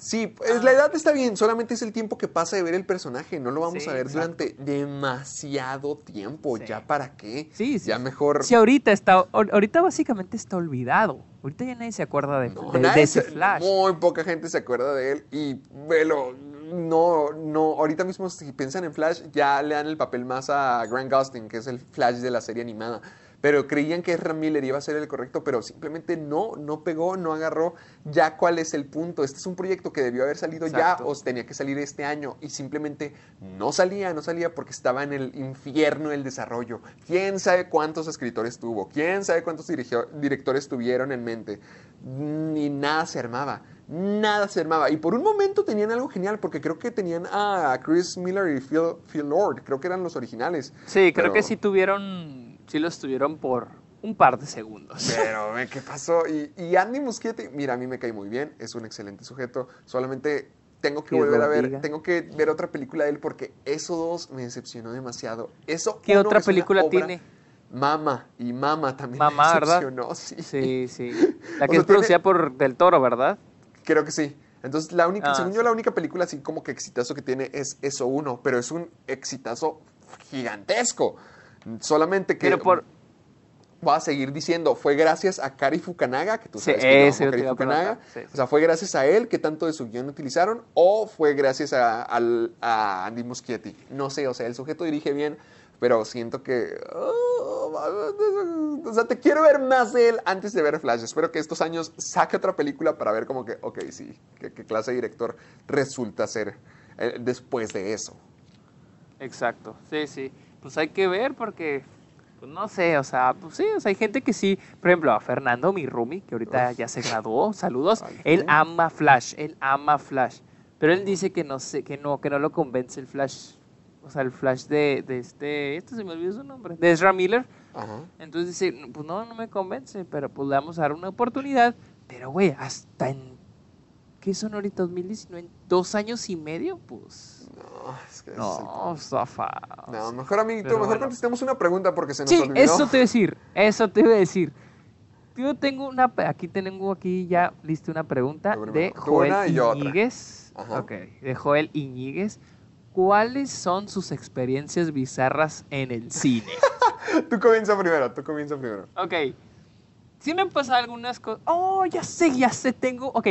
Sí, pues, la edad está bien, solamente es el tiempo que pasa de ver el personaje. No lo vamos Sí, a ver exacto. durante demasiado tiempo. Sí. ¿Ya para qué? Sí, sí. Ya mejor. Si ahorita está, ahor- ahorita básicamente está olvidado. Ahorita ya nadie se acuerda de, No, de- ese se- Flash. Muy poca gente se acuerda de él. Y velo, no, no. Ahorita mismo, si piensan en Flash, ya le dan el papel más a Grant Gustin, que es el Flash de la serie animada. Pero creían que Ezra Miller iba a ser el correcto, pero simplemente no, no pegó, no agarró. Ya cuál es el punto. Este es un proyecto que debió haber salido Exacto. ya o tenía que salir este año y simplemente no salía, no salía porque estaba en el infierno del desarrollo. ¿Quién sabe cuántos escritores tuvo? ¿Quién sabe cuántos dirigió- directores tuvieron en mente? Ni nada se armaba. Nada se armaba. Y por un momento tenían algo genial porque creo que tenían a Chris Miller y Phil, Phil Lord. Creo que eran los originales. Sí, creo Pero- que sí tuvieron, sí los tuvieron por un par de segundos. Pero, ve, ¿qué pasó? Y, y Andy Muschietti, mira, a mí me cae muy bien, es un excelente sujeto. Solamente tengo que volver a ver, tengo que ver otra película de él porque eso dos me decepcionó demasiado. Eso ¿Qué otra película obra- tiene? Mama, y Mama también Mamá, me ¿verdad? sí. Sí, sí. La O que sea, es producida tiene- por Del Toro, ¿verdad? Creo que sí. Entonces, la única, Ah, según sí. yo, la única película así como que exitazo que tiene es eso uno, pero es un exitazo gigantesco. Solamente que Pero por... voy a seguir diciendo, fue gracias a Kari Fukunaga, que tú Sí, sabes que yo eso amo te Kari iba a Fukunaga. preguntar, sí, sí. O sea, fue gracias a él que tanto de su guion utilizaron, o fue gracias a, al- a Andy Muschietti. No sé, o sea, el sujeto dirige bien, pero siento que... oh, o sea, te quiero ver más de él antes de ver Flash. Espero que estos años saque otra película para ver como que, ok, sí, qué, qué clase de director resulta ser eh, después de eso. Exacto, sí, sí. Pues hay que ver porque, pues no sé, o sea, pues sí, o sea, hay gente que sí, por ejemplo, a Fernando, mi roomie, que ahorita ya se graduó, saludos, Ay, él ama Flash, él ama Flash, pero él dice que no sé, que no, que no lo convence el Flash, o sea, el Flash de, de este, este se me olvidó su nombre, de Ezra Miller, Ajá. entonces dice, pues no, no me convence, pero pues le vamos a dar una oportunidad, pero güey, hasta en, ¿qué son ahorita? 2019, en dos años y medio, pues... No, es que ese es el No. No, mejor amiguito, mejor bueno. contestemos una pregunta porque se nos Sí, olvidó. eso te iba a decir, eso te iba a decir. Yo tengo una, aquí tengo aquí ya lista una pregunta de Joel. Iñiguez. Ajá. Ok, de Joel Iñiguez. ¿Cuáles son sus experiencias bizarras en el cine? Tú comienza primero, tú comienza primero. ok, sí me han pasado algunas cosas. Oh, ya sé, ya sé, tengo, ok,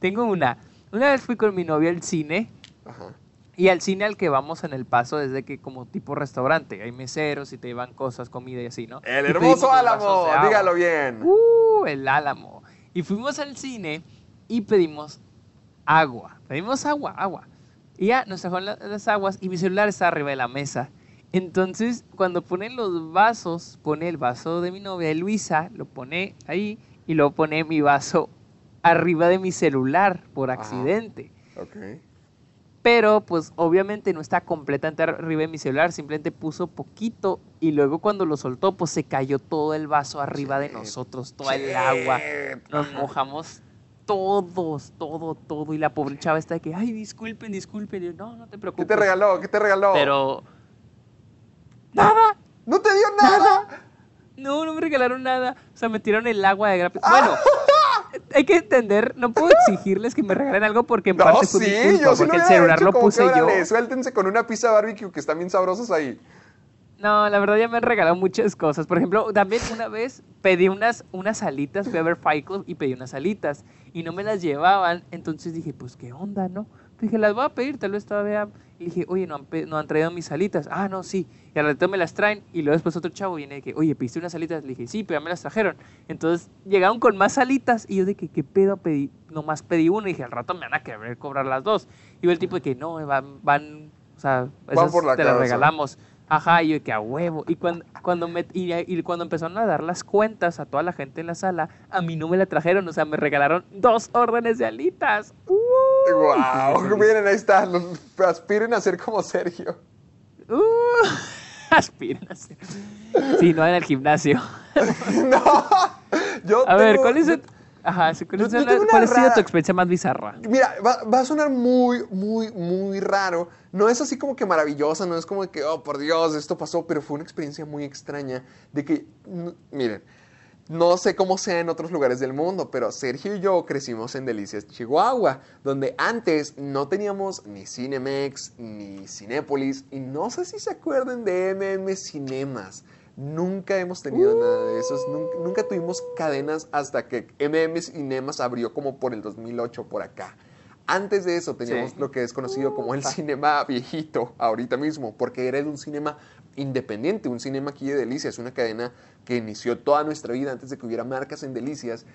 tengo una. Una vez fui con mi novia al cine Ajá. Y al cine al que vamos en el paso desde que como tipo restaurante, hay meseros y te llevan cosas, comida y así, ¿no? El hermoso Álamo, de dígalo bien. Uh, el Álamo. Y fuimos al cine y pedimos agua. Pedimos agua, agua. Y ya nos trajeron la- las aguas y mi celular está arriba de la mesa. Entonces, cuando ponen los vasos, pone el vaso de mi novia Luisa, lo pone ahí y luego pone mi vaso arriba de mi celular por Ajá. accidente. Pero pues obviamente no está completamente arriba de mi celular, simplemente puso poquito y luego cuando lo soltó pues se cayó todo el vaso arriba de nosotros, toda el agua. Nos mojamos todos, todo, todo y la pobre chava está de que, ay, disculpen, disculpen. Yo, no, no te ¿Qué preocupes. te regaló? ¿Qué te regaló? Pero... Nada, ¡No te dio nada! no, no me regalaron nada. O sea, me tiraron el agua de gratis. Bueno, hay que entender, no puedo exigirles que me regalen algo porque en No, parte fue sí, mi culpa, yo sí porque lo el celular hecho lo que, puse yo. órale, Suéltense con una pizza barbecue que están bien sabrosas ahí. No, la verdad ya me han regalado muchas cosas. Por ejemplo, también una vez pedí unas, unas alitas, fui a ver Fight Club y pedí unas alitas y no me las llevaban. Entonces dije, pues qué onda, ¿no? Dije, las voy a pedir, tal vez todavía. Y dije, oye, no han, no han traído mis alitas. Ah, no, sí. Y al rato me las traen y luego después otro chavo viene de que, oye, ¿pediste unas alitas? Le dije, sí, pero ya me las trajeron. Entonces llegaron con más alitas y yo de que, ¿qué pedo pedí? Nomás pedí una y dije, al rato me van a querer cobrar las dos. Y el tipo de que, no, van, van, o sea, esas por la te las regalamos. Ajá, y yo que a huevo. Y cuando, cuando, me, y, y cuando empezaron a dar las cuentas a toda la gente en la sala, a mí no me la trajeron, o sea, me regalaron dos órdenes de alitas. ¡Uy! ¡Wow! Miren, ahí está. Los, aspiren a ser como Sergio. ¡Uh! Aspiren a ser. Sí, no en el gimnasio. ¡No! Yo A ver, ¿cuál es, el- Ajá, ¿cuál, es yo cuál ha sido tu experiencia más bizarra? Mira, va, va a sonar muy, muy, muy raro. No es así como que maravillosa, no es como que, oh, por Dios, esto pasó, pero fue una experiencia muy extraña de que, miren, no sé cómo sea en otros lugares del mundo, pero Sergio y yo crecimos en Delicias, Chihuahua, donde antes no teníamos ni Cinemex ni Cinépolis, y no sé si se acuerdan de MM Cinemas. Nunca hemos tenido nada de esos, nunca, nunca tuvimos cadenas hasta que MM Cinemas abrió como por el 2008 por acá. Antes de eso teníamos Sí. lo que es conocido como el cinema viejito, ahorita mismo, porque era de un cinema independiente, un cinema aquí de Delicias, una cadena que inició toda nuestra vida antes de que hubiera marcas en Delicias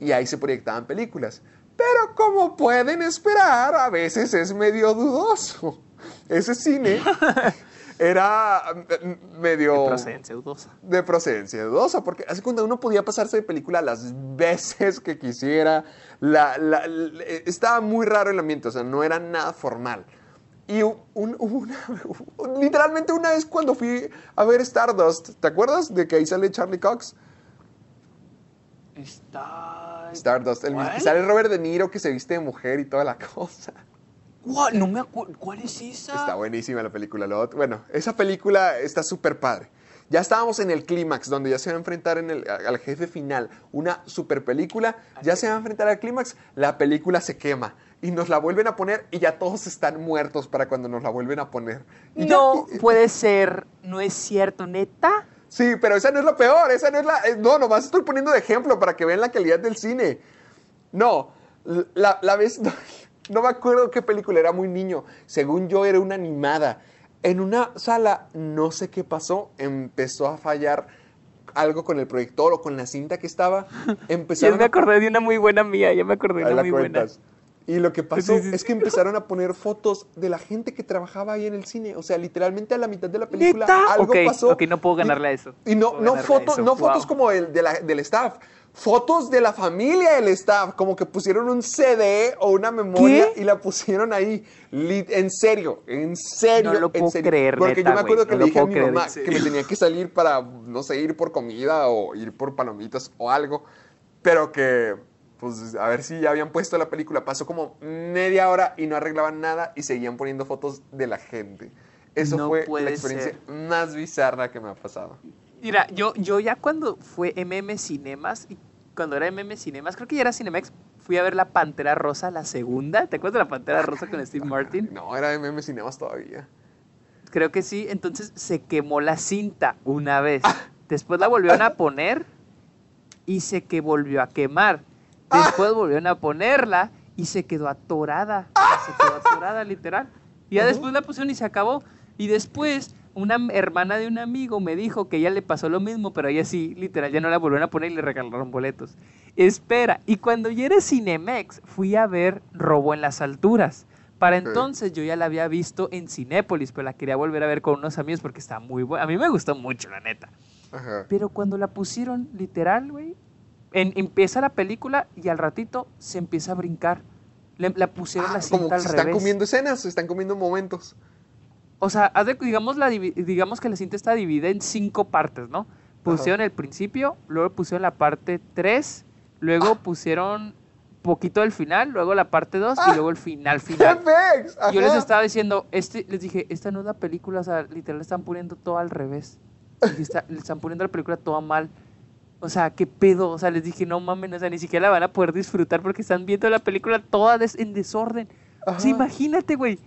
y ahí se proyectaban películas. Pero como pueden esperar, a veces es medio dudoso. Ese cine era mm, medio Procedencia dudosa. de procedencia dudosa, porque hace cuando uno podía pasarse de película las veces que quisiera, la- la- la- estaba muy raro el ambiente, o sea, no era nada formal. Y un- un- una, literalmente una vez cuando fui a ver Stardust, ¿te acuerdas de que ahí sale Charlie Cox? Stardust, el, sale Robert De Niro que se viste de mujer y toda la cosa. ¿Cuál? No me acuerdo. ¿Cuál es esa? Está buenísima la película. Lo bueno, esa película está súper padre. Ya estábamos en el clímax, donde ya se va a enfrentar en el- al jefe final. Una super película, ya se va a enfrentar al clímax, la película se quema. Y nos la vuelven a poner y ya todos están muertos para cuando nos la vuelven a poner. Y ya- No y- puede ser. No es cierto, neta. Sí, pero esa no es lo peor, esa no es la... eh, No, nomás estoy poniendo de ejemplo para que vean la calidad del cine. No, la, la vez... No, me acuerdo qué película, era muy niño. Según yo era una animada. En una sala, no sé qué pasó, empezó a fallar algo con el proyector o con la cinta que estaba. Ya Empezaron me a acordé de una muy buena mía. Ya me acordé de una muy buena. cuentas. Y lo que pasó Sí, sí, es que empezaron a poner fotos de la gente que trabajaba ahí en el cine. O sea, literalmente a la mitad de la película algo Ok, pasó. ok, no puedo Y- ganarle a eso. Y no, fotos, no fotos como el, de la- del staff. Fotos de la familia del staff. Como que pusieron un CD o una memoria ¿Qué? y la pusieron ahí. En serio, en serio. No lo en puedo serio. creer, Porque neta, yo me acuerdo que no le dije a mi creer, mamá en que me tenía que salir para, no sé, ir por comida o ir por palomitas o algo. Pero que, pues, a ver si ya habían puesto la película. Pasó como media hora y no arreglaban nada y seguían poniendo fotos de la gente. Eso No fue la experiencia ser. más bizarra que me ha pasado. Mira, yo, yo ya cuando fue MM Cinemas, y cuando era MM Cinemas, creo que ya era Cinemex, fui a ver La Pantera Rosa, la segunda. ¿Te acuerdas de La Pantera Rosa con Steve Martin? No, era MM Cinemas todavía. Creo que sí. Entonces se quemó la cinta una vez. Después la volvieron a poner y se que volvió a quemar. Después volvieron a ponerla y se quedó atorada. Se quedó atorada, literal. Y ya después la pusieron y se acabó. Y después una hermana de un amigo me dijo que ella le pasó lo mismo, pero ella sí, literal, ya no la volvieron a poner y le regalaron boletos. Espera, y cuando yo era Cinemex, fui a ver Robo en las Alturas. Para entonces yo ya la había visto en Cinépolis, pero la quería volver a ver con unos amigos porque está muy buena. A mí me gustó mucho, la neta. Ajá. Pero cuando la pusieron, literal, güey, empieza la película y al ratito se empieza a brincar. Le- la pusieron Ah, la cinta como que al se revés. están comiendo escenas, se están comiendo momentos. O sea, digamos, la, digamos que la cinta está dividida en cinco partes, ¿no? Pusieron el principio, luego pusieron la parte 3, luego Ah. pusieron poquito del final, luego la parte 2 Ah. y luego el final final. Yo les estaba diciendo, este, les dije, esta no es la película, o sea, literal están poniendo todo al revés. "Está- están poniendo la película toda mal. O sea, qué pedo. O sea, les dije, no mames, o sea, ni siquiera la van a poder disfrutar porque están viendo la película toda des- en desorden. O sea, Ajá. imagínate, güey.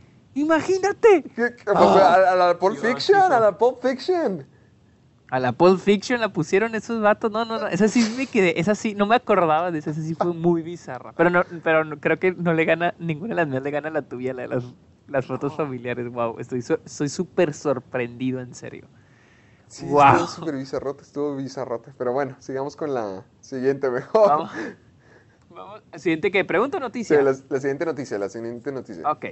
Imagínate. ¿Qué- qué- Ah. a, a la Pulp Fiction, a la Pulp Fiction. A la Pulp Fiction la pusieron esos vatos. No, no, no. Esa sí me quedé. Esa sí, no me acordaba de esa. Esa sí fue muy bizarra. Pero no, pero no- creo que no le gana, ninguna de las mías le gana la tuya, la de las, las fotos familiares. Wow, estoy so- soy súper sorprendido, en serio. Sí, Guau. estuvo súper bizarrote, estuvo bizarrote. Pero bueno, sigamos con la siguiente mejor. Vamos. Vamos. Siguiente que pregunta o Sí, noticia. la, la siguiente noticia, la siguiente noticia. Ok.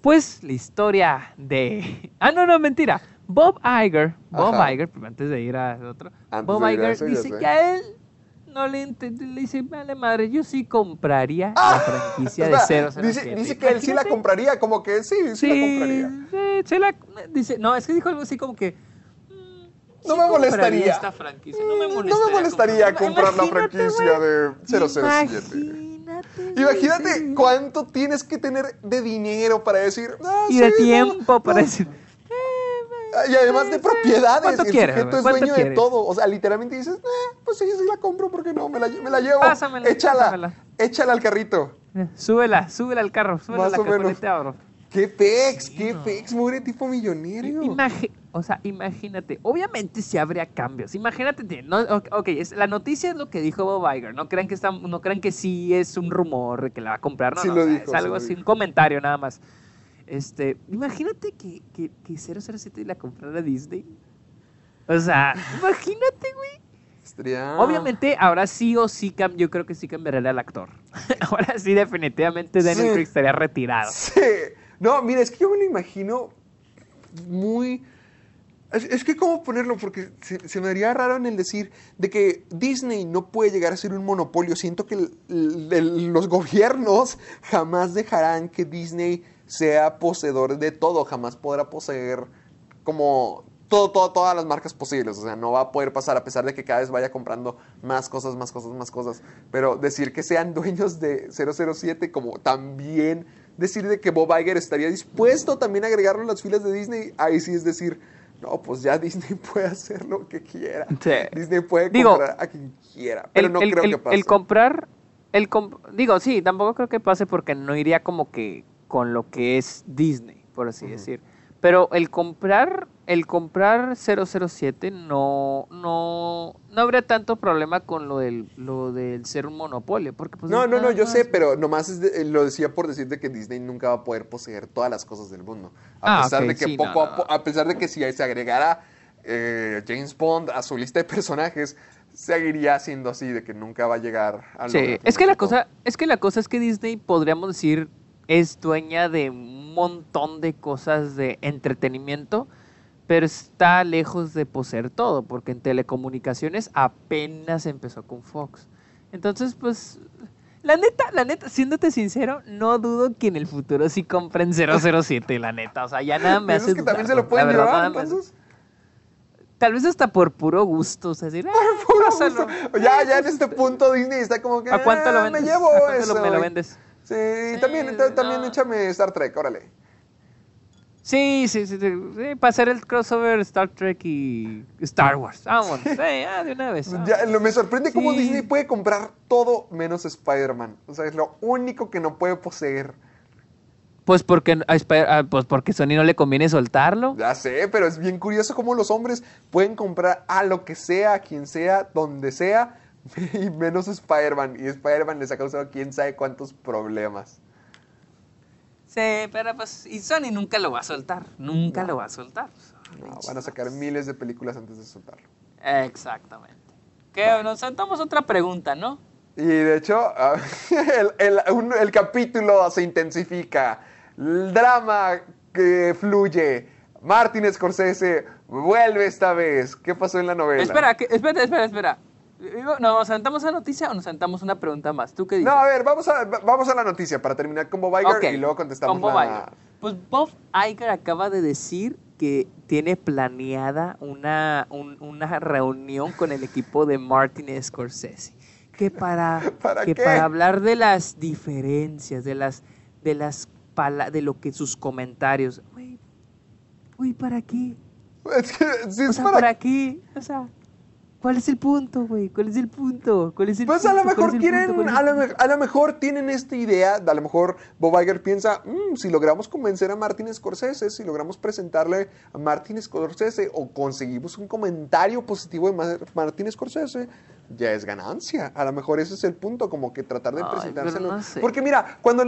Pues la historia de. Ah, no, no, mentira. Bob Iger, Bob Ajá. Iger, antes de ir al otro, Antes Bob de Iger eso, dice que a él no le le dice, vale madre, yo sí compraría la franquicia de Espera, 007. dice, dice que él sí la compraría, como que sí, sí, la Sí, compraría. sí, sí la- dice, no, es que dijo algo así como que, "Mm, No me molestaría. esta franquicia, No me No molestaría, me molestaría comprar la franquicia güey. de 007. Imagínate. Imagínate sí. cuánto tienes que tener de dinero para decir. "Ah, Y de sí, no, tiempo para no". decir. Y además de propiedades. ¿Cuánto el quieres, sujeto es ¿Cuánto dueño de quieres? todo. O sea, literalmente dices, eh, pues sí, sí la compro porque no, me la, me la llevo. Pásamela, échala, pásamela. échala al carrito. Eh, Súbela, súbela al carro, súbela Más a la o menos. ¡Qué pex! ¡Qué pex! Mugre tipo millonario. Imagi- o sea, imagínate, obviamente sí habría cambios. Imagínate, te- no, ok, es- la noticia es lo que dijo Bob Iger. No crean que está, no crean que sí es un rumor que la va a comprar. No, Sí no, lo o sea, dijo, es algo así, un comentario nada más. Este, imagínate que, que, que 007 la comprara Disney. O sea, imagínate, güey. Obviamente, ahora sí o sí, yo creo que sí cambiaría al actor. ahora sí, definitivamente Daniel Sí. Craig estaría retirado. Sí. No, mira, es que yo me lo imagino muy... Es, que cómo ponerlo, porque se, me haría raro en el decir de que Disney no puede llegar a ser un monopolio. Siento que los gobiernos jamás dejarán que Disney sea poseedor de todo, jamás podrá poseer como todo, todas las marcas posibles. O sea, no va a poder pasar a pesar de que cada vez vaya comprando más cosas, más cosas, más cosas. Pero decir que sean dueños de 007, como también decir de que Bob Iger estaría dispuesto también a agregarlo a las filas de Disney, ahí sí es decir, no, pues ya Disney puede hacer lo que quiera. Sí. Disney puede Digo, comprar a quien quiera. Pero el, no el- creo el- que pase. el comprar, el comp- digo, sí, tampoco creo que pase porque no iría como que con lo que es Disney, por así decir. Pero el comprar, el comprar 007 no, no, no habría tanto problema con lo del, lo del ser un monopolio, porque pues No, no, no, yo sé, pero nomás es de- eh, lo decía por decir de que Disney nunca va a poder poseer todas las cosas del mundo. A Ah, pesar de que sí, poco no, a no. po- a pesar de que si se agregara eh, James Bond a su lista de personajes, seguiría siendo así, de que nunca va a llegar a lo Sí, es que la cosa, es que la cosa es que Disney podríamos decir es dueña de un montón de cosas de entretenimiento, pero está lejos de poseer todo, porque en telecomunicaciones apenas empezó con Fox. Entonces, pues, la neta, la neta, siéndote sincero, no dudo que en el futuro sí compren 007, la neta. O sea, ya nada me ¿Piensas hace que también se lo pueden verdad, llevar, entonces? Tal vez hasta por puro gusto, o sea, decir, "Ah, Puro pásalo". gusto. Ya, ya en este punto Disney está como que... ¿A cuánto lo "Ah, vendes? Me llevo ¿A cuánto eso. lo- me lo vendes? Sí, Sí, también, ta- también échame Star Trek, órale. Sí, sí, sí, sí, para hacer el crossover Star Trek y Star Wars. Vámonos, sí, ah, de una vez. Ya, lo- me sorprende cómo Sí. Disney puede comprar todo menos Spider-Man. O sea, es lo único que no puede poseer. Pues porque, a ah, pues porque Sony no le conviene soltarlo. Ya sé, pero es bien curioso cómo los hombres pueden comprar a lo que sea, a quien sea, donde sea, y menos Spider-Man. Y Spider-Man les ha causado quién sabe cuántos problemas. Sí, pero pues, y Sony nunca lo va a soltar, nunca lo va a soltar. No, van a sacar miles de películas antes de soltarlo. Exactamente. Que nos saltamos otra pregunta, ¿no? Y de hecho, el, el- un- el capítulo se intensifica. El drama que fluye. Martin Scorsese vuelve esta vez. ¿Qué pasó en la novela? Espera, que- espera, espera, espera. ¿Nos ¿Nos sentamos a noticia o nos sentamos una pregunta más? ¿Tú qué dices? No, a ver, vamos a, vamos a la noticia para terminar con Bob Iger y luego contestamos con Bob la... Iger. Pues Bob Iger acaba de decir que tiene planeada una, un- una reunión con el equipo de Martin Scorsese. Que para, ¿Para que para hablar de las diferencias, de las, de las pala- de lo que sus comentarios. Güey, güey, ¿para qué? Es que, O es sea, para- ¿para qué? O sea, ¿cuál es el punto, güey? ¿Cuál es el punto? ¿Cuál es el Pues a lo punto? ¿Cuál mejor quieren, punto? ¿Cuál es a lo, punto? me- a lo mejor tienen esta idea, a lo mejor Bob Iger piensa, "Mm, si logramos convencer a Martin Scorsese, si logramos presentarle a Martin Scorsese o conseguimos un comentario positivo de Mar- Martin Scorsese, ya es ganancia. A lo mejor ese es el punto, como que tratar de Ay, presentárselo. no sé. Porque mira, cuando,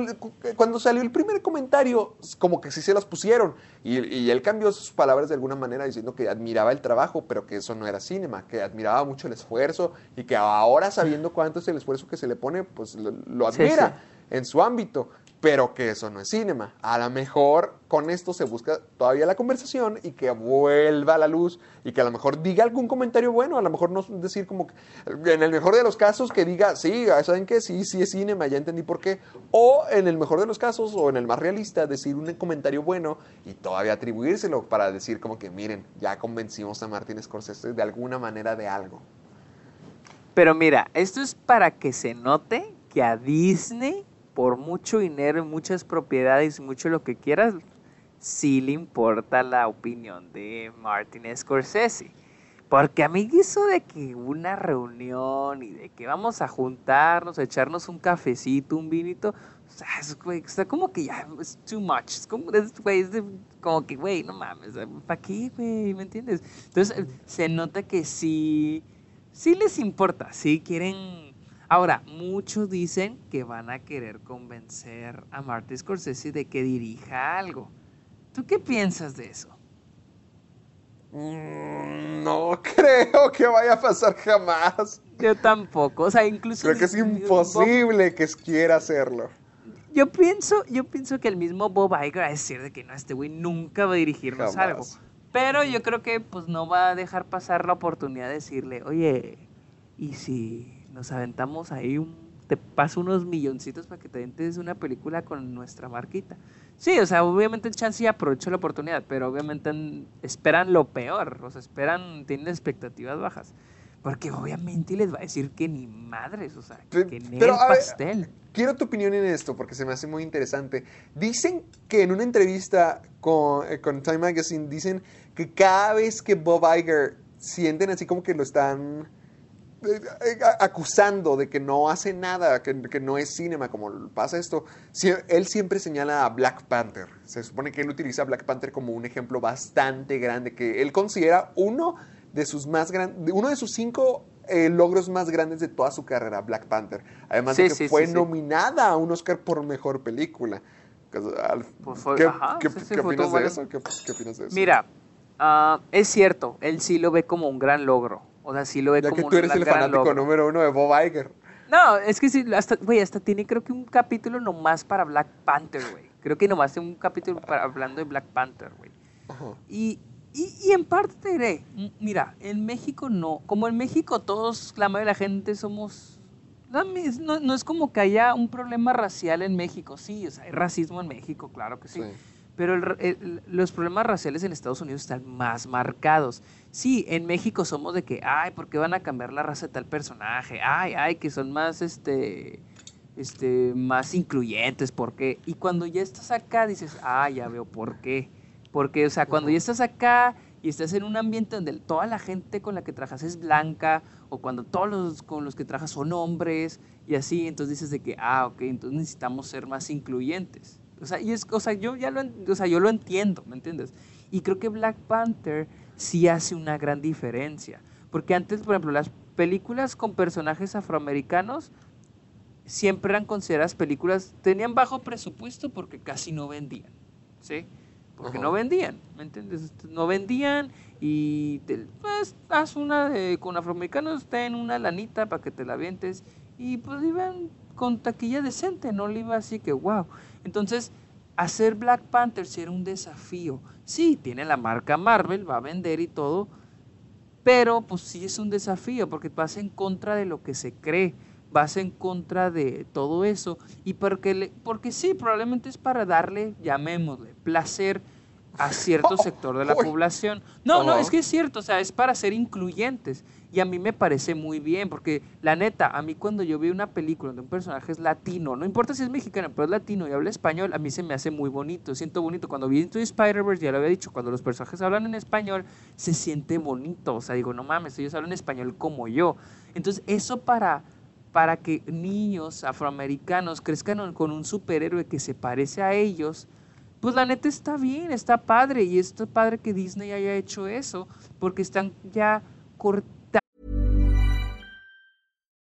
cuando salió el primer comentario, como que sí se las pusieron. Y, y él cambió sus palabras de alguna manera diciendo que admiraba el trabajo, pero que eso no era cinema, que admiraba mucho el esfuerzo y que ahora sabiendo cuánto es el esfuerzo que se le pone, pues lo, lo Sí, admira sí. en su ámbito. Pero que eso no es cinema. A lo mejor con esto se busca todavía la conversación y que vuelva a la luz y que a lo mejor diga algún comentario bueno, a lo mejor no decir como, que, en el mejor de los casos que diga, sí, ¿saben qué? Sí, sí es cinema, ya entendí por qué. O en el mejor de los casos, o en el más realista, decir un comentario bueno y todavía atribuírselo para decir como que, miren, ya convencimos a Martin Scorsese de alguna manera de algo. Pero mira, esto es para que se note que a Disney por mucho dinero, muchas propiedades, mucho lo que quieras, sí le importa la opinión de Martin Scorsese. Porque a mí eso de que una reunión y de que vamos a juntarnos, a echarnos un cafecito, un vinito, o sea, es, está como que ya es too much. Es como, es, como que, güey, no mames, ¿para qué, güey? ¿Me entiendes? Entonces, se nota que sí, sí les importa, sí quieren Ahora, muchos dicen que van a querer convencer a Martin Scorsese de que dirija algo. ¿Tú qué piensas de eso? Mm, no creo que vaya a pasar jamás. Yo tampoco. O sea, incluso. Creo que es imposible que quiera hacerlo. Yo pienso, yo pienso que el mismo Bob Iger va a decir de que no, este güey nunca va a dirigirnos algo. Pero yo creo que pues no va a dejar pasar la oportunidad de decirle, oye, ¿y si nos aventamos ahí un, te paso unos milloncitos para que te entes una película con nuestra marquita. Sí, o sea, obviamente el chance aprovecho la oportunidad, pero obviamente esperan lo peor, o sea, esperan, tienen expectativas bajas. Porque obviamente les va a decir que ni madres, o sea, que ni el pastel. quiero tu opinión en esto porque se me hace muy interesante. Dicen que en una entrevista con, eh, con Time Magazine, dicen que cada vez que Bob Iger sienten así como que lo están acusando de que no hace nada, que, no es cinema, como pasa esto, él siempre señala a Black Panther. Se supone que él utiliza a Black Panther como un ejemplo bastante grande, que él considera uno de sus más grandes, uno de sus cinco eh, logros más grandes de toda su carrera, Black Panther. Además de que fue nominada a un Oscar por mejor película. ¿Qué, opinas de eso? ¿Qué, opinas de eso? Mira, ah, es cierto, él sí lo ve como un gran logro o sea, sí lo ve ya como que tú eres el fanático número uno de Bob Iger. No, es que sí, hasta, güey, hasta tiene creo que un capítulo nomás para Black Panther, güey. Creo que nomás tiene un capítulo para, hablando de Black Panther, güey. Y, y, y, en parte te diré, mira, en México no. Como en México todos, la mayoría de la gente somos... No, no, es como que haya un problema racial en México. Sí, o sea, hay racismo en México, claro que sí. sí pero los problemas raciales en Estados Unidos están más marcados. Sí, en México somos de que, ay, ¿por qué van a cambiar la raza de tal personaje? Ay, ay, que son más, este, este, más incluyentes, ¿por qué? Y cuando ya estás acá dices, ah, ya veo por qué. Porque, o sea, cuando ya estás acá y estás en un ambiente donde toda la gente con la que trabajas es blanca, o cuando todos los con los que trabajas son hombres, y así, entonces dices de que, ah, ok, entonces necesitamos ser más incluyentes. O sea, y es, o sea, yo ya lo, o sea, yo lo entiendo, ¿me entiendes? Y creo que Black Panther sí hace una gran diferencia. Porque antes, por ejemplo, las películas con personajes afroamericanos siempre eran consideradas películas, tenían bajo presupuesto porque casi no vendían, ¿sí? Porque no vendían, ¿me entiendes? No vendían y pues haz una de, con afroamericanos, ten una lanita para que te la vientes y pues iban con taquilla decente, no le iba así que wow. Entonces, hacer Black Panther sí era un desafío. Sí, tiene la marca Marvel, va a vender y todo, pero pues sí es un desafío porque vas en contra de lo que se cree, vas en contra de todo eso y porque, porque sí, probablemente es para darle, llamémosle, placer a cierto sector de la población. No, no, es que es cierto, o sea, es para ser incluyentes. Y a mí me parece muy bien, porque la neta, a mí cuando yo veo una película donde un personaje es latino, no importa si es mexicano, pero es latino y habla español, a mí se me hace muy bonito, siento bonito. Cuando vi Into Spider-Verse, ya lo había dicho, cuando los personajes hablan en español, se siente bonito. O sea, digo, no mames, ellos hablan español como yo. Entonces, eso para para que niños afroamericanos crezcan con un superhéroe que se parece a ellos, pues la neta está bien, está padre y está padre que Disney haya hecho eso, porque están ya cortando.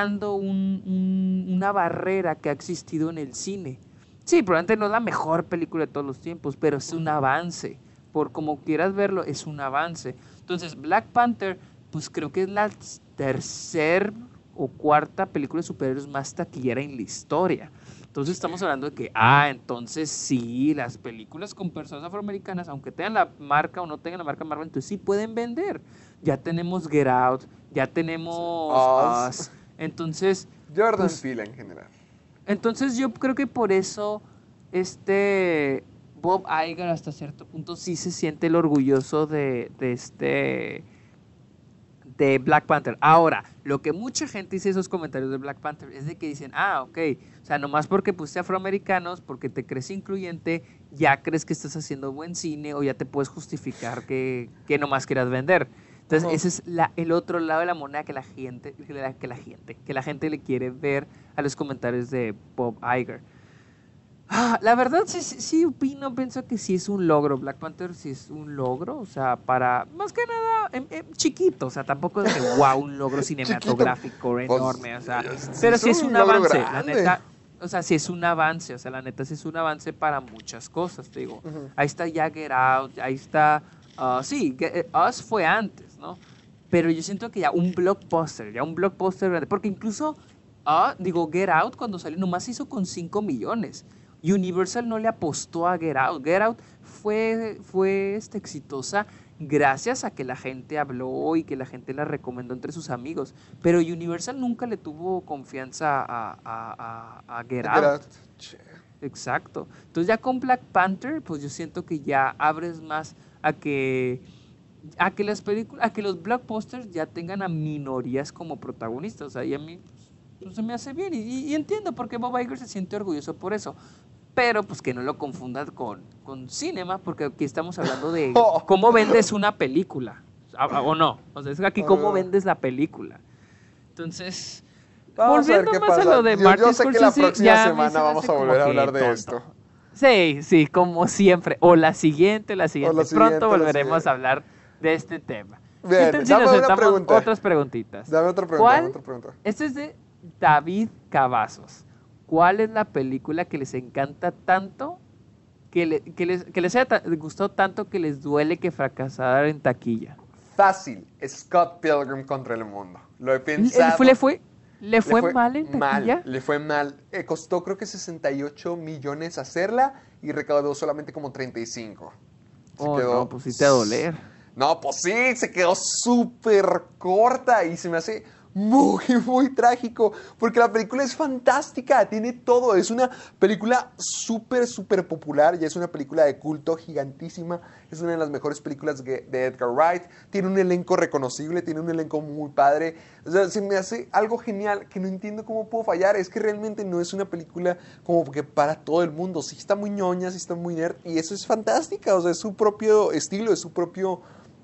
Dando un- un- una barrera que ha existido en el cine. Sí, probablemente no es la mejor película de todos los tiempos, pero es un avance. Por como quieras verlo, es un avance. Entonces, Black Panther, pues creo que es la tercer o cuarta película de superhéroes más taquillera en la historia. Entonces estamos hablando de que, ah, entonces sí, las películas con personas afroamericanas, aunque tengan la marca o no tengan la marca Marvel, entonces sí pueden vender. Ya tenemos Get Out, ya tenemos Us. Us. Entonces, Jordan Pues- Peele en general. entonces yo creo que por eso este Bob Iger hasta cierto punto sí se siente el orgulloso de, de este de Black Panther. Ahora, lo que mucha gente dice esos comentarios de Black Panther es de que dicen, ah, ok, o sea, nomás porque puse afroamericanos, porque te crees incluyente, ya crees que estás haciendo buen cine o ya te puedes justificar que, que nomás quieras vender. Entonces, ese es la, el otro lado de la moneda que la gente, que la, que la gente, que la gente le quiere ver a los comentarios de Bob Iger. Ah, la verdad sí, sí, sí opino, pienso que sí es un logro. Black Panther sí es un logro, o sea, para, más que nada, em, em, chiquito, o sea, tampoco es que, wow, un logro cinematográfico enorme, o sea, pero sí es un avance, la neta, o sea, sí es un avance, o sea, la neta sí es un avance para muchas cosas, te digo. Ahí está ya Get Out, ahí está, ah, sí, Get- eh, Us fue antes, ¿no? Pero yo siento que ya un blockbuster, ya un blockbuster grande, porque incluso, ah, digo, Get Out cuando salió nomás se hizo con 5 millones. Universal no le apostó a Get Out. Get Out fue, fue este, exitosa gracias a que la gente habló y que la gente la recomendó entre sus amigos. Pero Universal nunca le tuvo confianza a, a, a- a Get Get Out. Exacto. Entonces ya con Black Panther, pues yo siento que ya abres más a que a que las películas, a que los blockbusters ya tengan a minorías como protagonistas. O sea, y a mí pues, se me hace bien y, y entiendo por qué Bob Iger se siente orgulloso por eso. Pero pues que no lo confundas con, con cinema, porque aquí estamos hablando de Oh. cómo vendes una película. a- a- ¿O no? O sea, es aquí cómo Ah. vendes la película. Entonces, Vamos a ver volviendo qué más a lo de yo, yo Martin sé que la Scorsese, próxima semana vamos a volver a hablar de tonto. esto. Sí, sí, como siempre. O la siguiente, la siguiente. la siguiente, Pronto la volveremos siguiente. a hablar de este tema. Bien, dame una pregunta. Otras preguntitas. Dame otra pregunta. ¿Cuál? otra pregunta. Este es de David Cavazos. ¿Cuál es la película que les encanta tanto, que, le- que les, que les haya ta- gustado tanto que les duele que fracasara en taquilla? Fácil. Scott Pilgrim contra el mundo. Lo he ¿Le pensado. fue, le fue, le Le fue mal en taquilla? Mal, le fue mal. Eh, costó creo que 68 millones hacerla y recaudó solamente como 35. Se Oh, quedó- no, pues sí te va a doler. No, pues sí, se quedó súper corta y se me hace muy, muy trágico porque la película es fantástica, tiene todo, es una película súper, súper popular y es una película de culto gigantísima, es una de las mejores películas de Edgar Wright, tiene un elenco reconocible, tiene un elenco muy padre, o sea, se me hace algo genial que no entiendo cómo puedo fallar, es que realmente no es una película como que para todo el mundo, sí está muy ñoña, sí está muy nerd y eso es fantástica, o sea, es su propio estilo, es su propio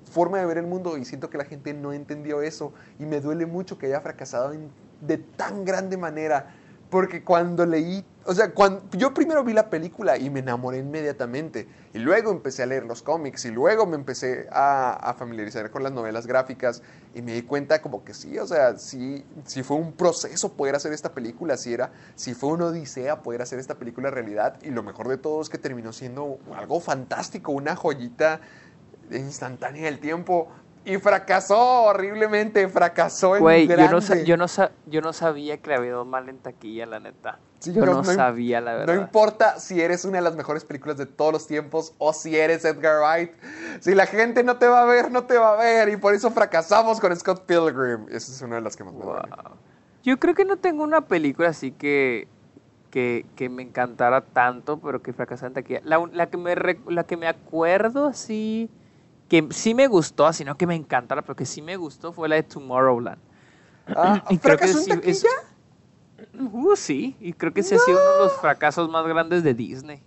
forma de ver el mundo y siento que la gente no entendió eso. Y me duele mucho que haya fracasado de tan grande manera porque cuando leí, o sea, cuando, yo primero vi la película y me enamoré inmediatamente. Y luego empecé a leer los cómics y luego me empecé a, a familiarizar con las novelas gráficas y me di cuenta como que sí, o sea, sí, sí fue un proceso poder hacer esta película, sí era, sí fue una odisea poder hacer esta película realidad. Y lo mejor de todo es que terminó siendo algo fantástico, una joyita instantánea del tiempo y fracasó horriblemente, fracasó en Güey, yo no, sa- yo, no sa- yo no sabía que le había ido mal en taquilla, la neta. Sí, yo no, sabía, la verdad. No importa si eres una de las mejores películas de todos los tiempos o si eres Edgar Wright. Si la gente no te va a ver, no te va a ver. Y por eso fracasamos con Scott Pilgrim. Esa es una de las que más me duele. Wow. Yo creo que no tengo una película así que, que, que me encantara tanto, pero que fracasara en taquilla. La, la que me, la que me acuerdo así, que sí me gustó, así no que me encantara, pero que sí me gustó, fue la de Tomorrowland. Ah, Y creo que ¿Fracasó en sí, es-? Uh, sí, y creo que ese ha sido uno de los fracasos más grandes de Disney.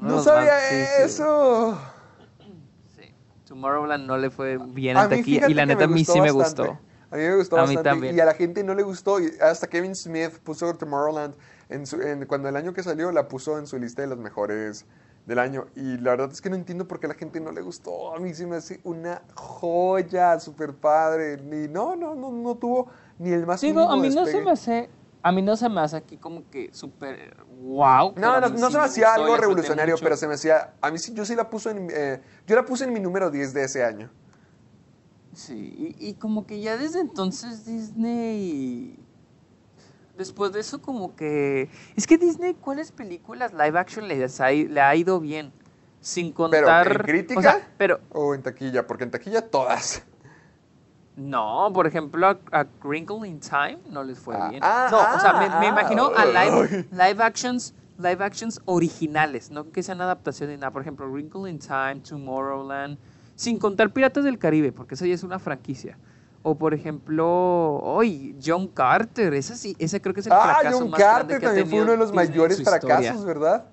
Uno No sabía más- sí, sí. eso. Sí. Tomorrowland no le fue bien A en taquilla y la neta a mí sí me bastante. gustó. A mí me gustó A mí también. Y a la gente no le gustó. y hasta Kevin Smith puso Tomorrowland. En su- en- cuando el año que salió, la puso en su lista de los mejores del año. Y la verdad es que no entiendo por qué a la gente no le gustó. A mí sí me hace una joya, súper padre. Ni, no, no, no, no tuvo ni el más Digo, a mí no se despegue. me hace. A mí no se me hace aquí como que súper wow. No, no, mí no sí se me hacía algo revolucionario, pero se me hacía. A mí sí, yo sí la puse en. eh, yo la puse en mi número 10 de ese año. Sí, y, y como que ya desde entonces Disney. Después de eso, como que. Es que Disney, ¿cuáles películas live action les ha, i- le ha ido bien? Sin Pero, contar. ¿en crítica? o sea, pero. O en taquilla, porque en taquilla todas. No, por ejemplo, a, a Wrinkle in Time no les fue Ah, bien. ah, no, o sea, me, me ah, imagino a live, live actions, live actions originales, no que sean adaptaciones ni nada. Por ejemplo, Wrinkle in Time, Tomorrowland, sin contar Piratas del Caribe, porque esa ya es una franquicia. O por ejemplo, hoy John Carter, esa sí, ese creo que es el Ah, fracaso John más grande Carter que ha también fue uno de los Disney mayores fracasos, ¿verdad?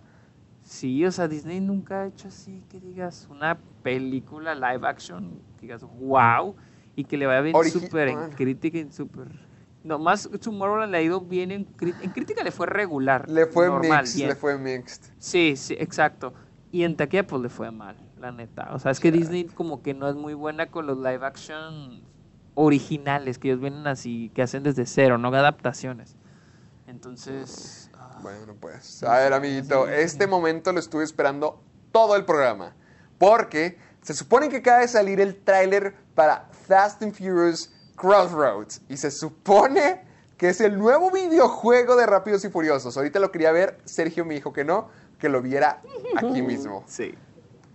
Sí, o sea, Disney nunca ha hecho así que digas una película live action, que digas wow, y que le vaya bien súper en bueno. crítica y súper. Nomás Tomorrowland le ha ido bien en crítica. En crítica le fue regular. Le fue normal, mixed, bien. le fue mixed. Sí, sí, exacto. Y en taquilla pues le fue mal, la neta. O sea, es que Disney como que no es muy buena con los live action originales, que ellos vienen así, que hacen desde cero, no adaptaciones. Entonces... ah, Bueno, pues. A ver, amiguito, este momento lo estuve esperando todo el programa. Porque se supone que acaba de salir el tráiler para Fast and Furious Crossroads. Y se supone que es el nuevo videojuego de Rápidos y Furiosos. Ahorita lo quería ver, Sergio me dijo que no, que lo viera aquí mismo. Sí.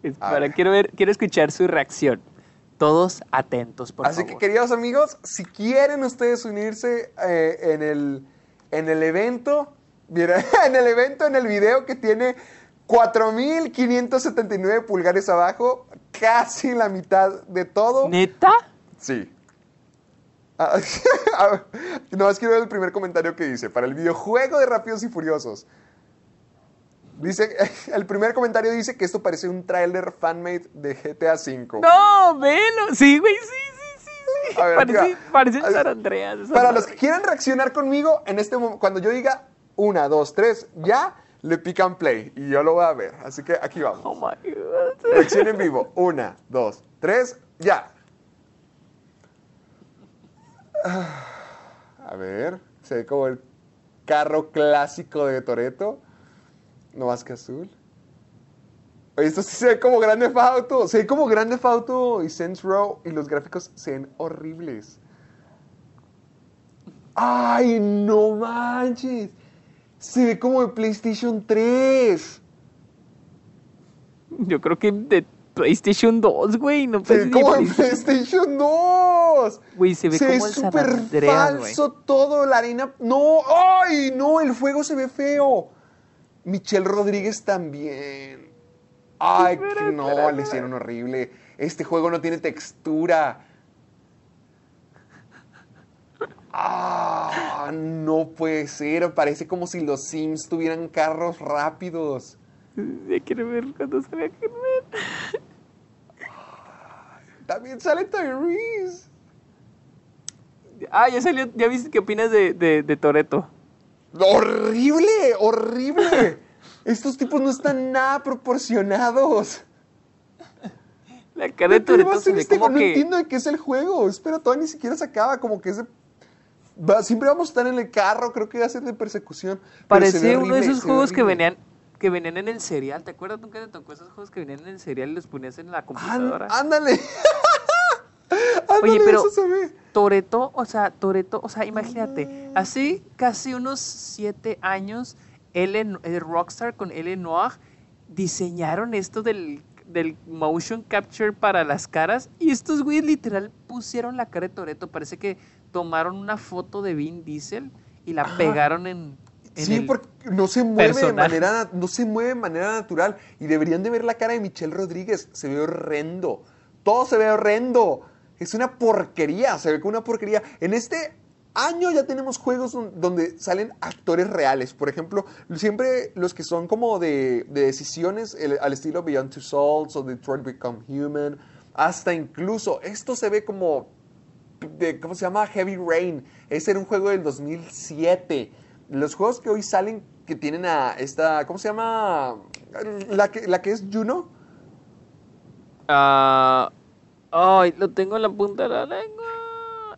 A Espera, ver. quiero ver, quiero escuchar su reacción. Todos atentos, por Así que, favor. queridos amigos, si quieren ustedes unirse eh, en, el, en el evento, mira, en el evento, en el video que tiene 4.579 pulgares abajo, casi la mitad de todo. ¿Neta? Sí. No, es que ver el primer comentario que dice, para el videojuego de Rápidos y Furiosos. Dice, el primer comentario dice que esto parece un tráiler fanmade de GTA V. No, velo. Sí, güey, sí, sí, sí. sí. Ver, parece, parece ver, San Andreas. Para madre. los que quieran reaccionar conmigo, en este momento, cuando yo diga una, dos, tres, ya, le pican play y yo lo voy a ver. Así que aquí vamos. Oh my God. Reacción en vivo. Una, dos, tres, ya. Ah, A ver, se ve como el carro clásico de Toreto. No más que azul. Oye, esto sí se ve como Grande Auto. Se ve como Grande Auto y Saints Row y los gráficos se ven horribles. ¡Ay, no manches! Se ve como de PlayStation 3. Yo creo que de PlayStation 2, güey. No Se ve como en PlayStation. PlayStation 2. Güey, se ve como el San súper Andreas, güey. falso todo, la arena. No, ay, no, el fuego se ve feo. Michelle Rodríguez también. Ay, Espera, que no, espera, le hicieron horrible. Este juego no tiene textura. Ah, no puede ser. Parece como si los Sims tuvieran carros rápidos. Ya quiero ver cuando que ver. También sale Tyrese. Ah, ya salió. ¿Ya viste qué opinas de, de, de Toreto? ¡Horrible! ¡Horrible! Estos tipos no están nada proporcionados. La cara de ¿Qué va a Toreto se este como? No que. entiendo de qué es el juego. Espera, todavía ni siquiera se acaba. Como que es de... va- siempre vamos a estar en el carro. Creo que va a ser de persecución. Parece uno de esos juegos que venían que venían en el serial. ¿Te acuerdas nunca te tocó esos juegos que venían en el serial y los ponías en la computadora? ¡Ándale! ¡Ándale, Oye, pero eso se ve! Toreto, o sea, Toreto, o sea, imagínate, hace casi unos siete años, el Rockstar con Ellen Noir diseñaron esto del, del motion capture para las caras y estos güeyes literal pusieron la cara de Toreto. Parece que tomaron una foto de Vin Diesel y la Ajá. pegaron en, en Sí, porque no se mueve de manera no se mueve de manera natural y deberían de ver la cara de Michelle Rodríguez, se ve horrendo. Todo se ve horrendo. Es una porquería, se ve como una porquería. En este año ya tenemos juegos don- donde salen actores reales. Por ejemplo, siempre los que son como de, de decisiones al estilo Beyond Two Souls o Detroit Become Human. Hasta incluso, esto se ve como de, ¿cómo se llama? Heavy Rain. Ese era un juego del 2007. Los juegos que hoy salen que tienen a esta, ¿cómo se llama? La que, la que es Juno. Ah, ay, lo tengo en la punta de la lengua.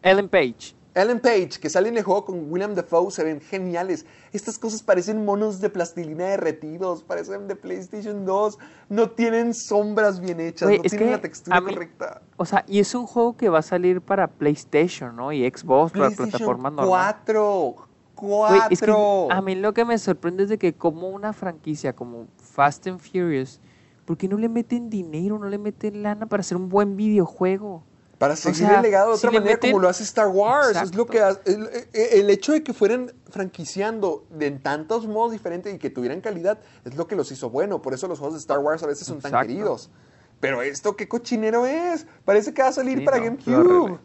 Ellen Page. Ellen Page, que sale en el juego con William Dafoe, se ven geniales. Estas cosas parecen monos de plastilina derretidos, parecen de PlayStation 2. No tienen sombras bien hechas, no tienen la textura mí- correcta. O sea, y es un juego que va a salir para PlayStation, ¿no? Y Xbox, para plataformas normales. 4. Güey, es que 4. a mí lo que me sorprende es de que como una franquicia como Fast and Furious, ¿por qué no le meten dinero, no le meten lana para hacer un buen videojuego? Para seguir sea, el legado de otra manera meten- como lo hace Star Wars. Es lo que hace- el, el- hecho de que fueran franquiciando de en tantos modos diferentes y que tuvieran calidad es lo que los hizo bueno. Por eso los juegos de Star Wars a veces son tan queridos. Pero esto, ¿qué cochinero es? Parece que va a salir Sí, para no, GameCube.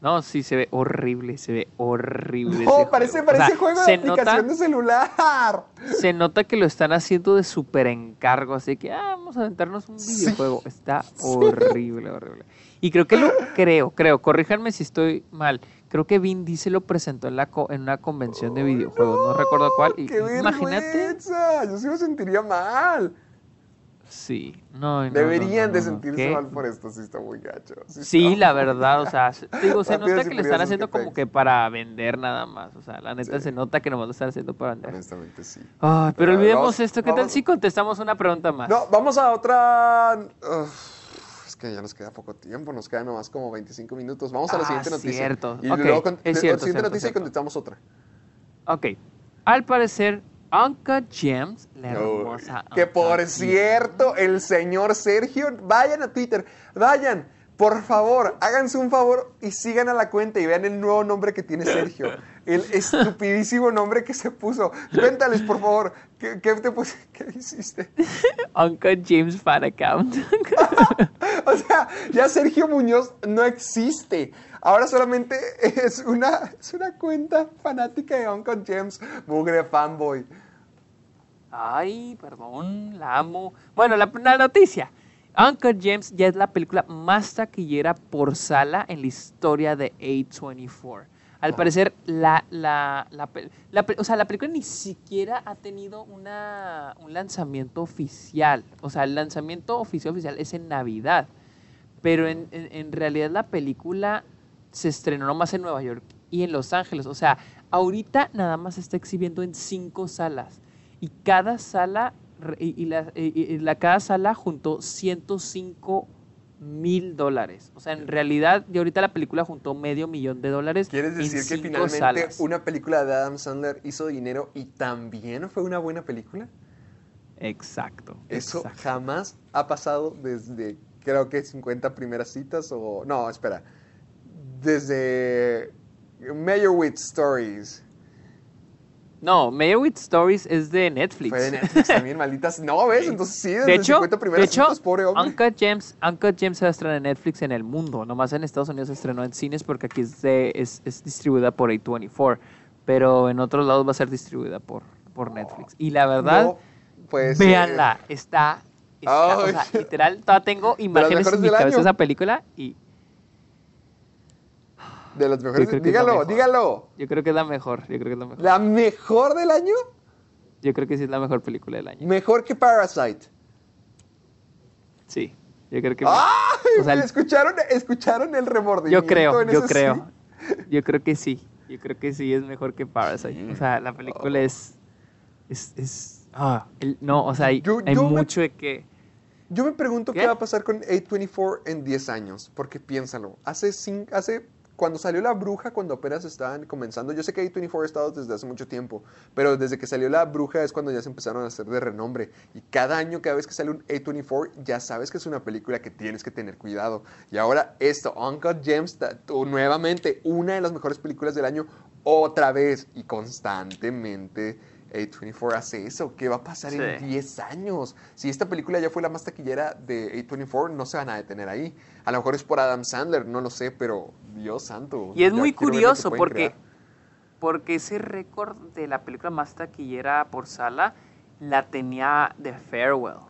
No, sí, se ve horrible, se ve horrible. Ese parece, juego. O parece sea, juego de se aplicación nota, de celular. se nota que lo están haciendo de súper encargo, así que ah, vamos a aventarnos un Sí. videojuego. Está horrible, horrible. Y creo que lo, creo, creo, corríjanme si estoy mal. Creo que Vin Diesel lo presentó en, la co- en una convención de videojuegos, no, recuerdo cuál. Y, ¡Qué imagínate. vergüenza! Yo sí me sentiría mal. Sí, no, no, Deberían no, de no, no, sentirse ¿qué? mal por esto, sí está muy gacho. Sí, la verdad, o sea, se- digo, se nota que lo están haciendo que como que para vender nada más, o sea, la neta Sí. se nota que nomás lo están haciendo para vender. Honestamente, sí. Ay, pero Pero, olvidemos vamos- esto, ¿qué tal si contestamos una pregunta más? No, vamos a otra. Uf, es que ya nos queda poco tiempo, nos quedan nomás como 25 minutos. Vamos a la Ah, siguiente noticia. cierto. Y luego con- es la cierto, siguiente cierto, noticia y contestamos otra. Ok, al parecer, Uncle James, la Uy, hermosa que Uncle por James. cierto, el señor Sergio, vayan a Twitter, vayan, por favor, háganse un favor y sigan a la cuenta y vean el nuevo nombre que tiene Sergio. El estupidísimo nombre que se puso. Cuéntales, por favor, ¿qué, qué te puse? ¿Qué hiciste? Uncle James fan account. O sea, ya Sergio Muñoz no existe. Ahora solamente es una, es una cuenta fanática de Uncle James, mugre fanboy. Ay, perdón, la amo. Bueno, la, la noticia. Uncle James ya es la película más taquillera por sala en la historia de A24. Al parecer, la, la, la, o sea, la película ni siquiera ha tenido una, un lanzamiento oficial. O sea, el lanzamiento oficial oficial es en Navidad. Pero en, en- realidad la película se estrenó nomás en Nueva York y en Los Ángeles. O sea, ahorita nada más se está exhibiendo en cinco salas. Y cada sala, y la- cada sala juntó 105 mil dólares. O sea, en realidad, y ahorita la película juntó medio millón de dólares. ¿Quieres decir que finalmente salas. una película de Adam Sandler hizo dinero y también fue una buena película? Exacto. Eso exacto. jamás ha pasado desde, creo que 50 primeras citas o... No, espera. Desde Meyerowitz Stories. No, Meyerowitz Stories es de Netflix. Fue de Netflix también, malditas. No, ¿ves? Entonces sí, desde De hecho, 50 de primeras hecho citas, pobre hombre. Uncut James, Uncut James se va a estrenar en Netflix en el mundo. Nomás en Estados Unidos se estrenó en cines porque aquí es, de- es, es distribuida por A24. Pero en otros lados va a ser distribuida por, por Netflix. Y la verdad, No, pues, eh, véanla. Está, está- o sea, literal, todavía tengo imágenes en mi cabeza de esa película y De las mejores. Dígalo, mejor. dígalo. yo creo que es la mejor. Yo creo que es la mejor. ¿La mejor del año? Yo creo que sí es la mejor película del año. Mejor que Parasite. Sí, yo creo que... ¡Ay! O sea, ¿Escucharon, ¿Escucharon el remordimiento Yo creo, en yo creo. sí? Yo creo que sí. Yo creo que sí es mejor que Parasite. O sea, la película es. Es. es ah, el- no, o sea, hay, Yo- hay yo me- mucho de que. Yo me pregunto qué? ¿Qué? va a pasar con A24 en 10 años, porque piénsalo, hace, cin- hace cuando salió La Bruja, cuando apenas estaban comenzando, yo sé que A24 ha estado desde hace mucho tiempo, pero desde que salió La Bruja es cuando ya se empezaron a hacer de renombre, y cada año, cada vez que sale un A24, ya sabes que es una película que tienes que tener cuidado. Y ahora esto, Uncut Gems, nuevamente, una de las mejores películas del año, otra vez, y constantemente. A24 hace eso. ¿Qué va a pasar en Sí. 10 años? Si esta película ya fue la más taquillera de A24, no se van a detener ahí. A lo mejor es por Adam Sandler, no lo sé, pero Dios santo. Y es muy curioso porque. Porque ese récord de la película más taquillera por sala la tenía The Farewell.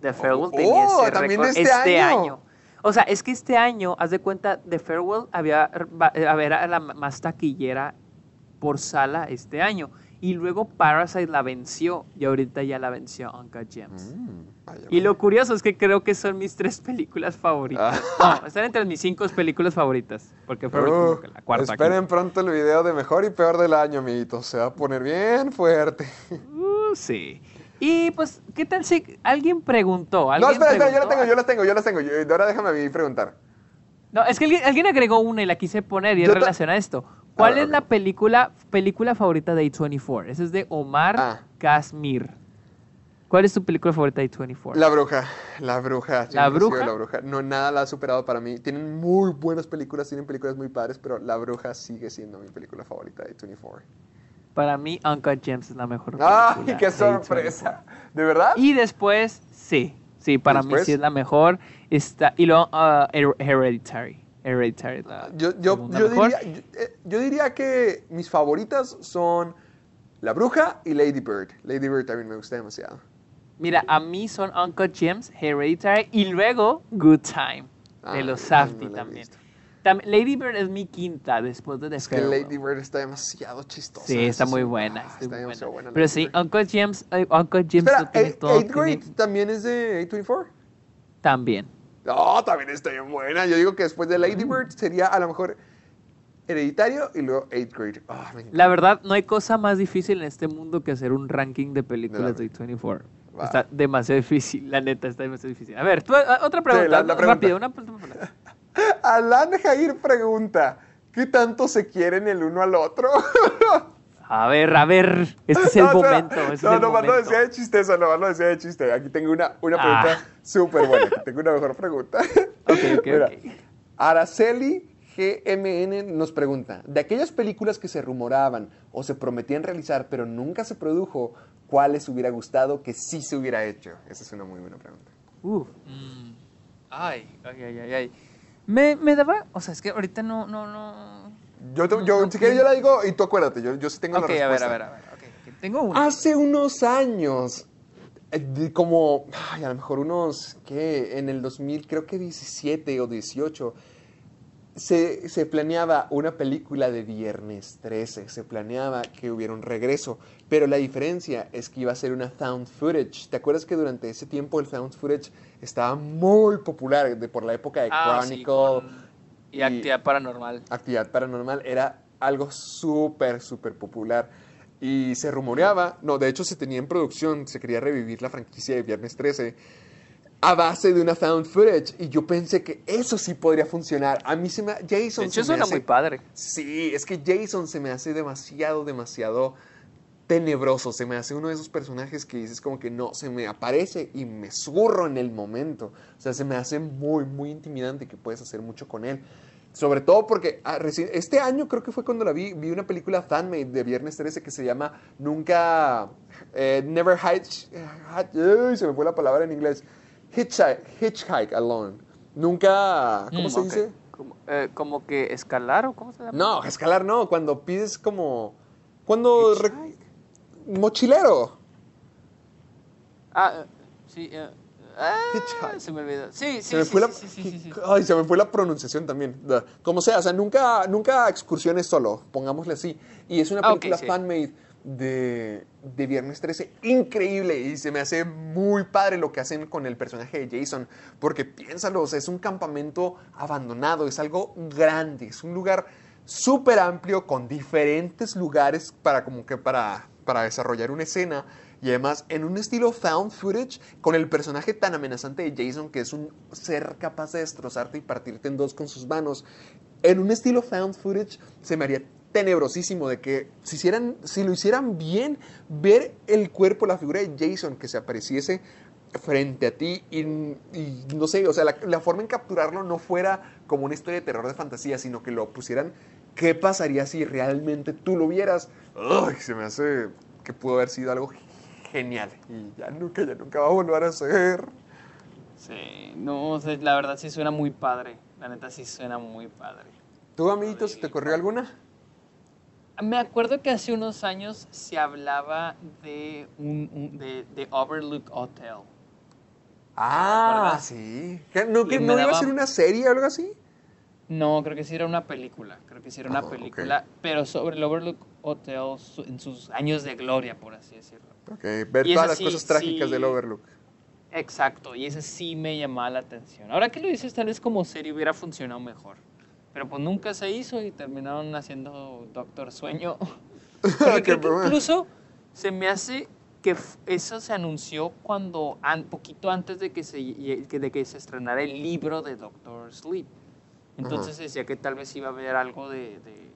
The Farewell Oh, tenía ese también récord de este año. año. O sea, es que este año, haz de cuenta, The Farewell había, eh, era la más taquillera por sala este año. Y luego Parasite la venció y ahorita ya la venció Uncut Gems. Mm, vaya, Y lo curioso es que creo que son mis tres películas favoritas. Ah. No, están entre mis cinco películas favoritas. Porque fue Uh, que la cuarta. esperen pronto el video de mejor y peor del año, amiguitos. Se va a poner bien fuerte. Uh, sí. Y pues, ¿qué tal si alguien preguntó? No, ¿alguien espera, espera, yo la tengo, yo la tengo, yo la tengo. Yo- ahora déjame a mí preguntar. No, es que alguien, alguien agregó una y la quise poner y es Yo relacionada a esto. ¿Cuál ver, es la película, película favorita de A24? Esa es de Omar Ah. Kasmir. ¿Cuál es tu película favorita de A24? La bruja, la bruja. ¿La bruja? La bruja. No, nada la ha superado para mí. Tienen muy buenas películas, tienen películas muy padres, pero La bruja sigue siendo mi película favorita de 24. Para mí, Uncut Gems es la mejor ¡Ay, película qué de sorpresa! A24. ¿De verdad? Y después, sí, sí, para mí sí es la mejor. Está, y luego, ah, Her- Hereditary. Hereditary la Yo, yo, yo, diría, yo, eh, yo diría que mis favoritas son La bruja y Lady Bird. Lady Bird también me gusta demasiado. Mira, a mí son Uncut Gems, Hereditary y luego Good Time Ah, de los Safdie no también. visto. Tam- Lady Bird es mi quinta después de The Es que. Lady Bird está demasiado chistosa. Sí, está muy buena. Ah, está está muy buena. buena. Pero sí, Gems, eh, Uncut Gems Espera, lo tiene ¿Eight- todo. Eighth tiene- Grade también es de A24? También. No, también está bien buena. Yo digo que después de Mm. Lady Bird sería a lo mejor Hereditario y luego 8th Grade. Ah. La verdad, no hay cosa más difícil en este mundo que hacer un ranking de películas De de la- A24. Va. Está demasiado difícil, la neta, está demasiado difícil. A ver, tú, ah, otra pregunta, la- la pregunta. rápido, una pregunta. Alan Jair pregunta, ¿qué tanto se quieren el uno al otro? A ver, a ver, este es el No, momento, este es no, el no, no momento. decía de chiste eso, no, no decía de chiste. Aquí tengo una, una Ah. pregunta súper buena. Aquí tengo una mejor pregunta. Ok, ok, Mira, ok. Araceli GMN nos pregunta, de aquellas películas que se rumoraban o se prometían realizar pero nunca se produjo, ¿cuáles hubiera gustado que sí se hubiera hecho? Esa es una muy buena pregunta. Uf. Mm. Ay, ay, ay, ay, ay. Me, me daba, o sea, es que ahorita no, no, no. Yo, te- yo no si quieres pienso. yo la digo y tú acuérdate, yo, yo sí tengo Ok, la a ver, respuesta. a ver, a ver. ok, ok. Tengo una. Hace unos años, eh, como, ay, a lo mejor unos, ¿qué? En el 2000, creo que 17 o 18, se, se planeaba una película de Viernes 13, se planeaba que hubiera un regreso, pero la diferencia es que iba a ser una found footage. ¿Te acuerdas que durante ese tiempo el found footage estaba muy popular de, por la época de Ah, sí, Chronicle? con- y y- actividad paranormal. actividad paranormal era algo súper, súper popular. Y se rumoreaba, no, de hecho se tenía en producción, se quería revivir la franquicia de Viernes 13 a base de una found footage. Y yo pensé que eso sí podría funcionar. A mí se me... Jason De se hecho, me suena hace- muy padre. Sí, es que Jason se me hace demasiado, demasiado tenebroso. Se me hace uno de esos personajes que dices como que no, se me aparece y me zurro en el momento. O sea, se me hace muy, muy intimidante que puedes hacer mucho con él. Sobre todo porque ah, reci- este año creo que fue cuando la vi, vi una película fanmade de Viernes 13 que se llama Nunca, eh, Never Hitch, Hitch- uy, se me fue la palabra en inglés, Hitchhike, hitchhike Alone. Nunca, ¿cómo Mm, se ok. dice? Como, eh, como que escalar o cómo se llama? No, escalar no, cuando pides como... Cuando... re- mochilero. Ah, sí. eh, ah, se me olvidó. Sí, sí, Se me sí, fue la... Ay, se me fue la pronunciación también. Como sea, o sea, nunca, nunca excursiones solo, pongámosle así. Y es una Ah, película sí. fanmade de, de Viernes 13 increíble y se me hace muy padre lo que hacen con el personaje de Jason, porque piénsalo, o sea, es un campamento abandonado, es algo grande, es un lugar súper amplio con diferentes lugares para como que para, para desarrollar una escena y además en un estilo found footage con el personaje tan amenazante de Jason que es un ser capaz de destrozarte y partirte en dos con sus manos. En un estilo found footage se me haría tenebrosísimo de que si, si lo hicieran bien, ver el cuerpo, la figura de Jason que se apareciese frente a ti y, y no sé, o sea, la, la forma en capturarlo no fuera como una historia de terror de fantasía, sino que lo pusieran, ¿qué pasaría si realmente tú lo vieras? Ay, se me hace que pudo haber sido algo genial y ya nunca, ya nunca va a volver a ser. Sí, no, o sea, la verdad sí suena muy padre. La neta sí suena muy padre. ¿Tú, amiguito, se te ocurrió alguna? Me acuerdo que hace unos años se hablaba de, un, un- de, de Overlook Hotel. Ah, sí. ¿Que ¿No, que iba a ser una serie o algo así? No, creo que sí era una película. Creo que sí era una Ah, película, pero sobre el Overlook Hotel en sus años de gloria, por así decirlo. Ok, ver Y todas las sí- cosas trágicas sí. del Overlook. Exacto, y ese sí me llamaba la atención. Ahora que lo dices, tal vez como serie hubiera funcionado mejor. Pero pues nunca se hizo y terminaron haciendo Doctor Sueño. Porque Qué creo que broma. incluso se me hace que eso se anunció cuando, un poquito antes de que, se, de que se estrenara el libro de Doctor Sleep. Entonces decía que tal vez iba a haber algo de, de-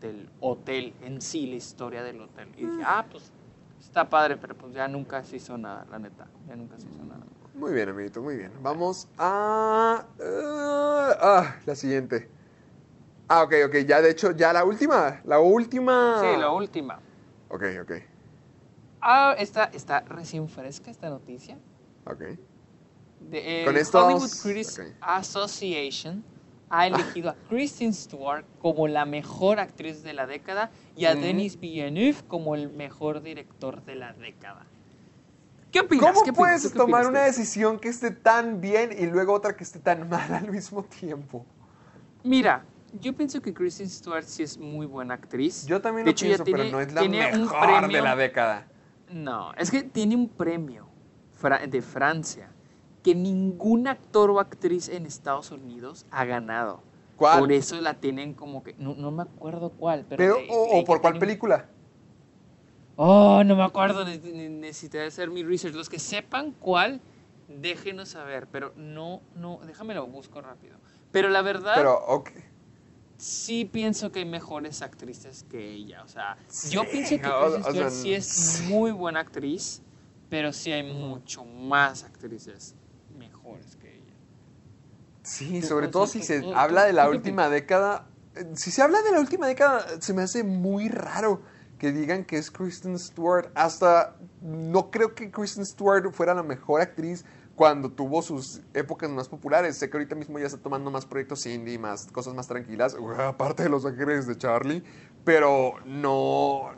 del hotel en sí, la historia del hotel. Y dije, ah, pues está padre, pero pues ya nunca se hizo nada, la neta. Ya nunca se hizo nada. Muy bien, amiguito, muy bien. Vamos a... ah, ah, la siguiente. Ah, ok, ok. Ya, de hecho, ya la última. La última. Sí, la última. Ok, ok. Ah, está, está recién fresca esta noticia. Ok. De, el Con estos- Hollywood Critics ok. Association ha elegido a Kristen Stewart como la mejor actriz de la década y a Ujú. Denis Villeneuve como el mejor director de la década. ¿Qué opinas? ¿Cómo ¿Qué opinas? puedes ¿Tú qué tomar opinas, una decisión que esté tan bien y luego otra que esté tan mal al mismo tiempo? Mira, yo pienso que Kristen Stewart sí es muy buena actriz. Yo también De lo hecho, pienso, pero tiene- no es la mejor de premio- la década. No, es que tiene un premio de Francia que ningún actor o actriz en Estados Unidos ha ganado. ¿Cuál? Por eso la tienen como que. No, no me acuerdo cuál, pero. Pero, de- o, de por cuál película. Oh, no me acuerdo. ne- ne- Necesitaré hacer mi research. Los que sepan cuál, déjenos saber. Pero no, no, déjame lo busco rápido. Pero la verdad, Pero, ok. Sí pienso que hay mejores actrices que ella. O sea, Sí, yo pienso que Kristen o sea, Stewart sí es muy buena actriz, pero sí hay mucho más actrices mejores que ella. Sí, sobre todo si se habla de la ¿tú qué última década. eh, Si se habla de la última década, se me hace muy raro que digan que es Kristen Stewart. Hasta no creo que Kristen Stewart fuera la mejor actriz cuando tuvo sus épocas más populares. Sé que ahorita mismo ya está tomando más proyectos indie, más cosas más tranquilas, aparte de Los Ángeles de Charlie, pero no,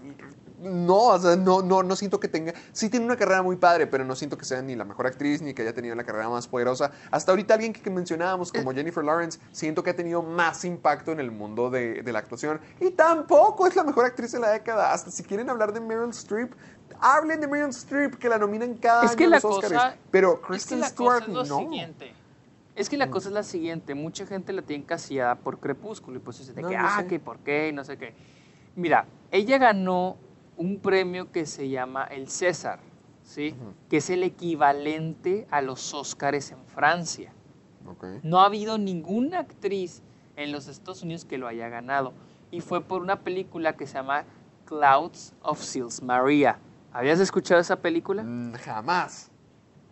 no, o sea, no, no, no siento que tenga, sí tiene una carrera muy padre, pero no siento que sea ni la mejor actriz ni que haya tenido la carrera más poderosa. Hasta ahorita alguien que mencionábamos como Jennifer Lawrence, siento que ha tenido más impacto en el mundo de, de la actuación y tampoco es la mejor actriz de la década. Hasta si quieren hablar de Meryl Streep, hablen de Meryl Streep, que la nominan cada Es año que la los Oscars. cosa. pero es que Kristen la Stewart cosa es no. siguiente. Es que la cosa es la siguiente. Mucha gente la tiene encasillada por Crepúsculo y pues dice de No, que, yo ah, sé. que por qué y no sé qué. Mira, ella ganó un premio que se llama el César, ¿sí? Que es el equivalente a los Óscares en Francia. Ok. No ha habido ninguna actriz en los Estados Unidos que lo haya ganado. Y fue por una película que se llama Clouds of Sils Maria. ¿Habías escuchado esa película? Mm, Jamás.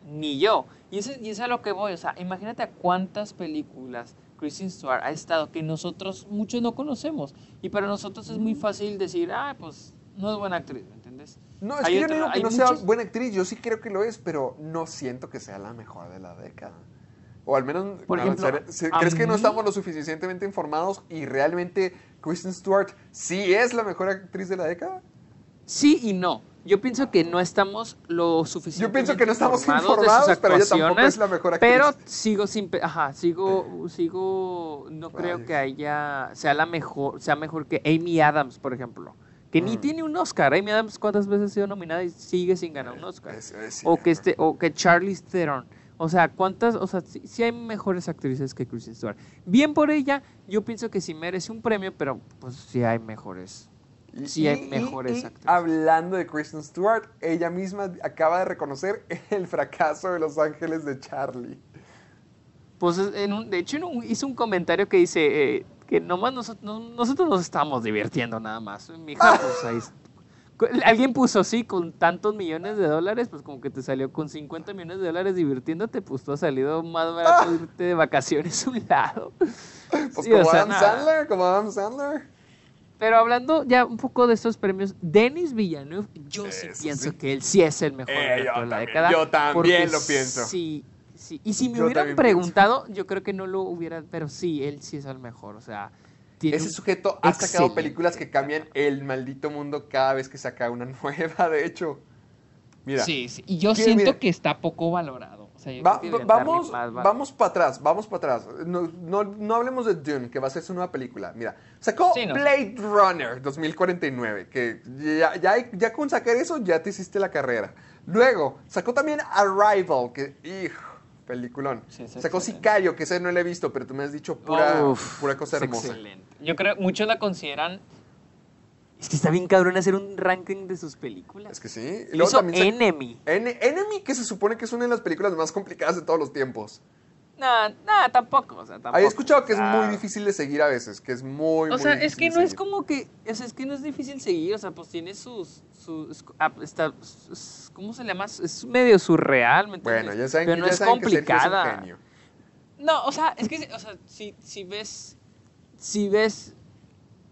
Ni yo. Y eso, y eso es a lo que voy. O sea, imagínate a cuántas películas Kristen Stewart ha estado que nosotros muchos no conocemos. Y para nosotros es muy fácil decir, ah, pues no es buena actriz, ¿me entiendes? No, es Hay que yo no digo que no sea buena actriz, yo sí creo que lo es, pero no siento que sea la mejor de la década. O al menos, Por ejemplo, ¿crees que no estamos lo suficientemente informados y realmente Kristen Stewart sí es la mejor actriz de la década? Sí y no. Yo pienso que no estamos lo suficientemente Yo pienso que no estamos de sus informados, pero ella tampoco es la mejor actriz. Pero sigo sin, ajá, sigo, sigo, no creo que ella sea la mejor, sea mejor que Amy Adams, por ejemplo, que ni Mm. tiene un Oscar. Amy Adams cuántas veces ha sido nominada y sigue sin ganar un Oscar. Es- es o que este, o que Charlize Theron. O sea, cuántas, o sea, sí, sí hay mejores actrices que Kristen Stewart. Bien por ella, yo pienso que sí merece un premio, pero pues sí hay mejores. Y- sí hay mejores actrices. Hablando de Kristen Stewart, ella misma acaba de reconocer el fracaso de Los Ángeles de Charlie. Pues en un- de hecho hizo un comentario que dice eh, que nomás nosotros, no- nosotros nos estamos divirtiendo nada más. Mi hija, pues ahí Alguien puso así, con tantos millones de dólares, pues como que te salió con 50 millones de dólares divirtiéndote, pues tú has salido más barato irte de vacaciones a un lado. Pues Sí, como Adam. Sandler, como Adam Sandler. Pero hablando ya un poco de estos premios, Denis Villeneuve, yo sí Eso pienso sí. que él sí es el mejor Eh, de la también, década. yo también lo pienso. Sí, sí. Y si me Yo hubieran preguntado, yo creo que no lo hubiera, pero sí, él sí es el mejor. O sea, tiene Ese sujeto ha sacado películas que cambian el maldito mundo cada vez que saca una nueva, de hecho. Mira, Sí, sí. Y yo siento Mira. que está poco valorado. O sea, Va- va- vamos más vamos para atrás, vamos para atrás. No, no, no hablemos de Dune, que va a ser su nueva película. Mira, sacó Sí, no. Blade Runner 2049, que ya, ya, ya con sacar eso ya te hiciste la carrera. Luego, sacó también Arrival, que, hijo, peliculón. Sí, sacó excelente. Sicario, que ese no lo he visto, pero tú me has dicho pura, Uf, pura cosa hermosa. excelente. Yo creo muchos la consideran. Es que está bien cabrón hacer un ranking de sus películas. Es que sí. Y Lo luego hizo también Enemy. En- Enemy, que se supone que es una de las películas más complicadas de todos los tiempos. Nah, nah, tampoco. O sea, tampoco. He escuchado que es muy difícil de seguir a veces, que es muy, O muy sea, es difícil que de no es seguir. como que. O sea, es que no es difícil seguir. O sea, pues tiene sus. sus ah, está, es- ¿Cómo se llama? Es medio surreal, ¿me entiendes? Bueno, ya saben, Pero que, no ya es saben que Sergio es un complicada. genio. No, o sea, es que, o sea, si, si ves, si ves,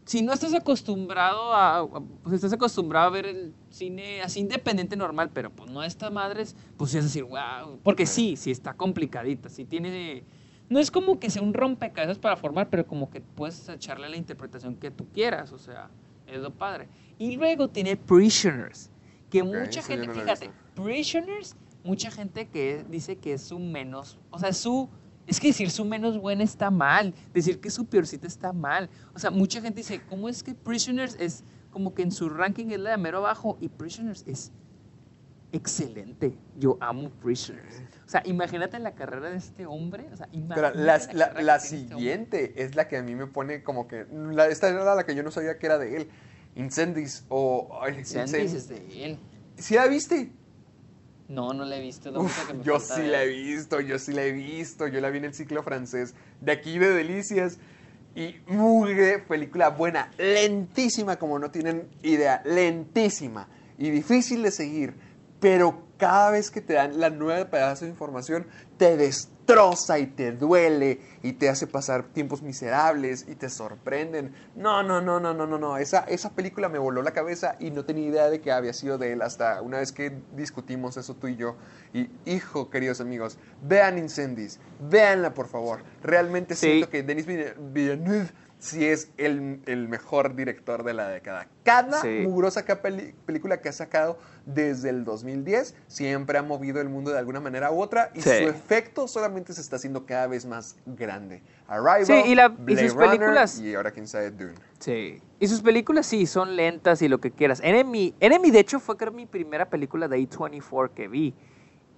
si no estás acostumbrado a, pues estás acostumbrado a ver el cine así independiente normal, pero pues no esta madres, pues es decir, wow, porque sí, sí está complicadita, sí tiene, no es como que sea un rompecabezas para formar, pero como que puedes echarle la interpretación que tú quieras, o sea, es lo padre. Y luego tiene Prisoners, que mucha gente, no fíjate. Prisoners, mucha gente que dice que es su menos, o sea, su, es que decir su menos buena está mal, decir que su peorcita está mal. O sea, mucha gente dice, ¿cómo es que Prisoners es como que en su ranking es la de mero abajo y Prisoners es excelente? Yo amo Prisoners. O sea, imagínate la carrera de este hombre. O sea, Pero imagínate la, este siguiente es la que a mí me pone como que... Esta era la que yo no sabía que era de él. Incendies o... ay, Incendies Incend- es de él. ¿Sí la viste? No, no la he visto. la Uf, que me yo sí la he visto, yo sí la he visto. Yo la vi en el ciclo francés de aquí de Delicias. Y mugre, película buena, lentísima como no tienen idea, lentísima y difícil de seguir, pero cada vez que te dan la nueva pedazo de información te destroza y te duele y te hace pasar tiempos miserables y te sorprenden. No, no, no, no, no, no, no, esa, esa película me voló la cabeza y no tenía idea de que había sido de él hasta una vez que discutimos eso tú y yo. Y hijo, queridos amigos, vean Incendies, véanla por favor. Realmente Sí. siento que Denis Villeneuve- Villeneuve sí es el, el mejor director de la década. Cada Sí. mugrosa película que ha sacado desde el 2010 siempre ha movido el mundo de alguna manera u otra y Sí. su efecto solamente se está haciendo cada vez más grande. Arrival, Sí, y la- y Blade sus Runner, películas- y ahora quién sabe Dune. Sí. Y sus películas sí, son lentas y lo que quieras. Enemy, Enemy de hecho fue creo mi primera película de A24 que vi.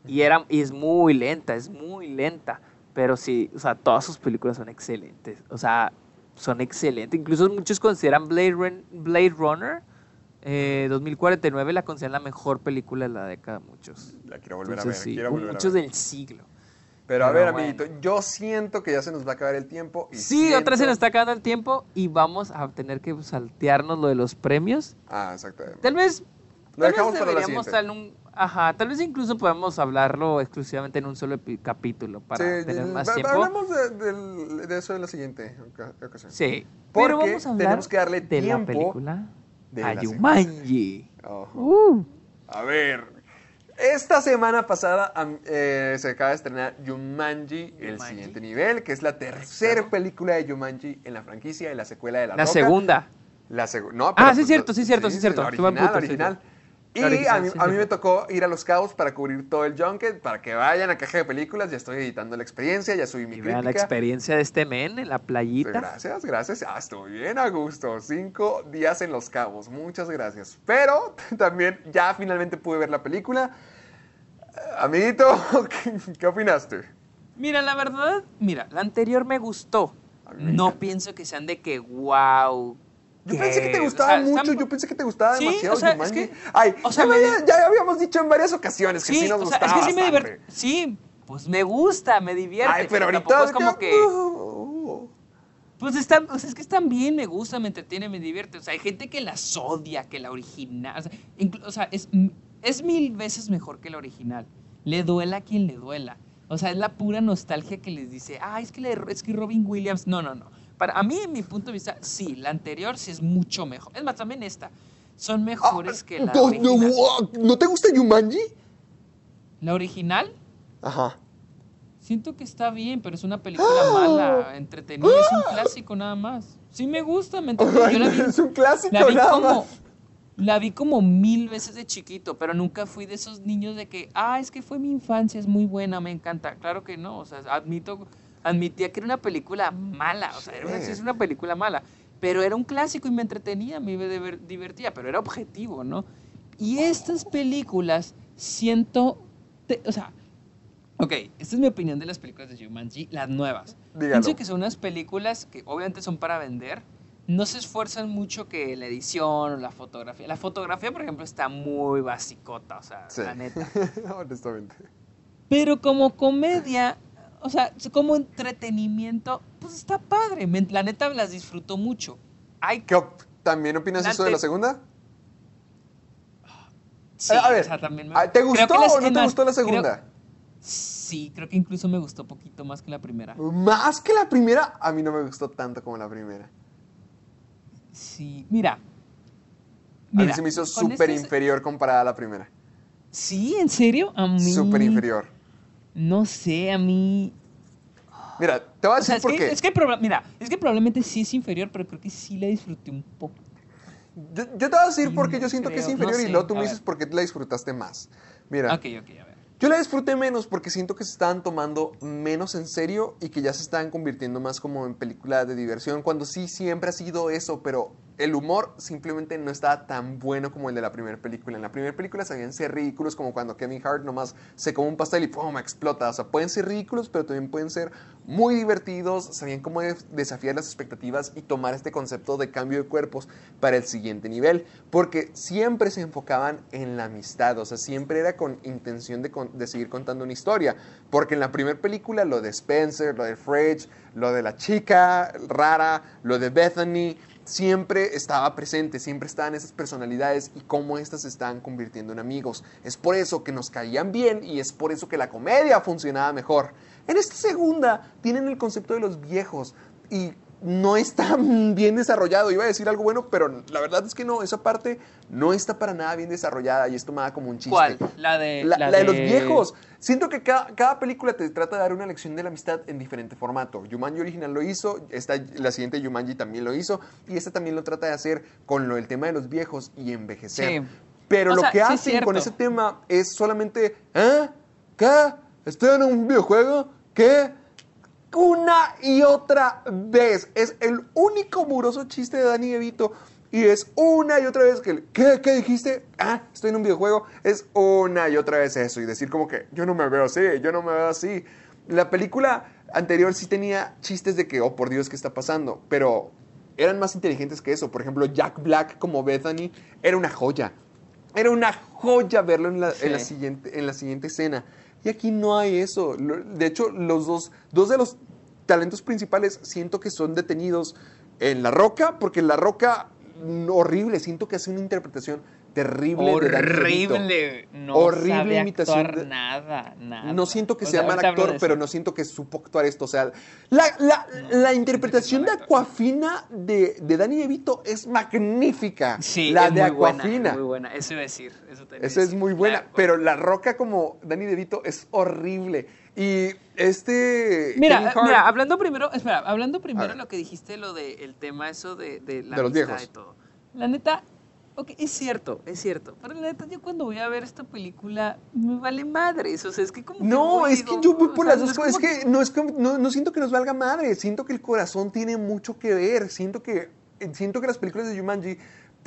Y, era, y es muy lenta, es muy lenta. Pero sí, o sea, todas sus películas son excelentes. O sea, son excelentes. Incluso muchos consideran Blade, Run- Blade Runner eh, 2049 la consideran la mejor película de la década. Muchos. La quiero volver a ver, sí, quiero volver a muchos ver. del siglo. Pero a Pero ver, bueno. amiguito, yo siento que ya se nos va a acabar el tiempo. Y Sí, otra vez se nos está acabando el tiempo y vamos a tener que saltearnos lo de los premios. Ah, exactamente. Tal vez, Lo tal dejamos vez para la deberíamos un, ajá, tal vez incluso podemos hablarlo exclusivamente en un solo capítulo para Sí, tener más va- tiempo. Hablamos de, eso en la siguiente oca- ocasión. Sí, Porque pero vamos a hablar tenemos que darle de la película de la Ayumanji. Ojo. Uh, A ver, esta semana pasada eh, se acaba de estrenar Jumanji, el Jumanji. siguiente nivel, que es la tercera película de Jumanji en la franquicia de la secuela de La, la Roca. segunda. La segu- no, Ah, sí, pues, cierto, sí, cierto, sí, cierto. La original, original. Y a mí, a mí me tocó ir a Los Cabos para cubrir todo el junket, para que vayan a Caja de Películas. Ya estoy editando la experiencia, ya subí mi Y vean la crítica. experiencia de este men en la playita. Gracias, gracias. Ah, estuvo bien a gusto. Cinco días en Los Cabos. Muchas gracias. Pero también ya finalmente pude ver la película. Eh, Amiguito, ¿qué, qué opinaste? Mira, la verdad, mira, la anterior me gustó. No pienso que sean de que wow. Yo pensé que te gustaba mucho, yo pensé que te gustaba Sí, demasiado o sea, es que- Ay, o sea, ya, me- ya- ya habíamos dicho en varias ocasiones que sí, nos gustaba es que sí me divierte. Sí, pues me gusta, me divierte. Ay, pero ahorita es como que. Pues están, o sea, es que están bien, me gusta, me entretiene, me divierte. O sea, hay gente que las odia, que la original. O sea, o sea, es, es mil veces mejor que la original. Le duela a quien le duela. O sea, es la pura nostalgia que les dice, ah, es que, le- es que Robin Williams. No, no, no. Para a mí, en mi punto de vista, sí, la anterior sí es mucho mejor. Es más, también esta. Son mejores que la no, original. no, ¿No te gusta Jumanji? La original, Ajá. siento que está bien, pero es una película mala, entretenida. Es un clásico nada más. Sí me gusta, me entretiene. Yo la vi es un clásico La vi nada como. más. La vi como mil veces de chiquito, pero nunca fui de esos niños de que, ah, es que fue mi infancia, es muy buena, me encanta. Claro que no, o sea, admito, admitía que era una película mala, o sea, era una, es una película mala, pero era un clásico y me entretenía, me diver- divertía, pero era objetivo, ¿no? Y estas películas siento, te- o sea, ok, esta es mi opinión de las películas de Jumanji, las nuevas. Dígalo. Pienso que son unas películas que obviamente son para vender. No se esfuerzan mucho que la edición o la fotografía. La fotografía, por ejemplo, está muy basicota, o sea, Sí. la neta. Honestamente. Pero como comedia, o sea, como entretenimiento, pues está padre. La neta las disfruto mucho. Hay ¿Qué ¿También opinas eso de la segunda? sí, a ver, o sea, también me- ah, ¿te gustó las- o no te más, gustó la creo- segunda? sí, creo que incluso me gustó poquito más que la primera. Más que la primera, a mí no me gustó tanto como la primera. Sí, mira. a mí se me hizo súper inferior comparada a la primera. Sí, ¿en serio? A mí. Súper inferior. No sé, a mí. Mira, te voy a O sea, decir es por que, qué. es que mira, es que probablemente sí es inferior, pero creo que sí la disfruté un poco. Yo, yo te voy a decir Sí, por qué yo siento que es inferior no y luego tú me dices por qué la disfrutaste más. Mira, Ok, ok, a ver. yo la disfruté menos porque siento que se estaban tomando menos en serio y que ya se estaban convirtiendo más como en película de diversión, cuando sí siempre ha sido eso, pero el humor simplemente no estaba tan bueno como el de la primera película. En la primera película sabían ser ridículos como cuando Kevin Hart nomás se come un pastel y ¡pum! explota. O sea, pueden ser ridículos, pero también pueden ser muy divertidos, sabían cómo de- desafiar las expectativas y tomar este concepto de cambio de cuerpos para el siguiente nivel, porque siempre se enfocaban en la amistad, o sea, siempre era con intención de, con- de seguir contando una historia, porque en la primera película lo de Spencer, lo de Fridge, lo de la chica rara, lo de Bethany, siempre estaba presente, siempre estaban esas personalidades y cómo estas se estaban convirtiendo en amigos. Es por eso que nos caían bien y es por eso que la comedia funcionaba mejor. En esta segunda tienen el concepto de los viejos y no está bien desarrollado. Iba a decir algo bueno, pero la verdad es que no, esa parte no está para nada bien desarrollada y esto me da como un chiste. ¿Cuál? La de. La, la de los viejos. Siento que cada, cada película te trata de dar una lección de la amistad en diferente formato. Jumanji original lo hizo, esta, la siguiente Jumanji también lo hizo, y esta también lo trata de hacer con lo, el tema de los viejos y envejecer. Sí. Pero O lo sea, que sí es hacen con ese tema es solamente, ¿eh? ¿Qué? ¿Estoy en un videojuego? ¿Qué? Una y otra vez. Es el único muroso chiste de Danny DeVito. Y es una y otra vez que... ¿Qué, ¿Qué dijiste? Ah, estoy en un videojuego. Es una y otra vez eso. Y decir como que yo no me veo así, yo no me veo así. La película anterior sí tenía chistes de que, oh, por Dios, ¿qué está pasando? Pero eran más inteligentes que eso. Por ejemplo, Jack Black como Bethany era una joya. Era una joya verlo en la, en la Sí. siguiente, en la siguiente escena. Y aquí no hay eso. De hecho, los dos, dos de los talentos principales siento que son detenidos en La Roca, porque La Roca, mm, horrible, siento que hace una interpretación terrible de. Horrible. No Horrible sabe imitación actuar de- nada, nada. No siento que O sea sea, mal actor, de pero no siento que supo actuar esto. O sea, la, la, la interpretación de. Aquafina de, de Danny DeVito es magnífica. Sí, la es de muy buena, Aquafina. muy buena. Eso iba a decir. Eso, es muy buena, La- pero La Roca como Danny DeVito es horrible. Y este... Mira, eh, Hart- mira, hablando primero, espera, hablando primero lo que dijiste, lo del tema eso de, de la De los amistad viejos. y todo. La neta, ok, es cierto, es cierto. Pero la neta, yo cuando voy a ver esta película, me vale madres. O sea, es que como. No, es que yo voy por las dos cosas. Es como que no, es que no, no siento que nos valga madre. Siento que el corazón tiene mucho que ver. Siento que, siento que las películas de Jumanji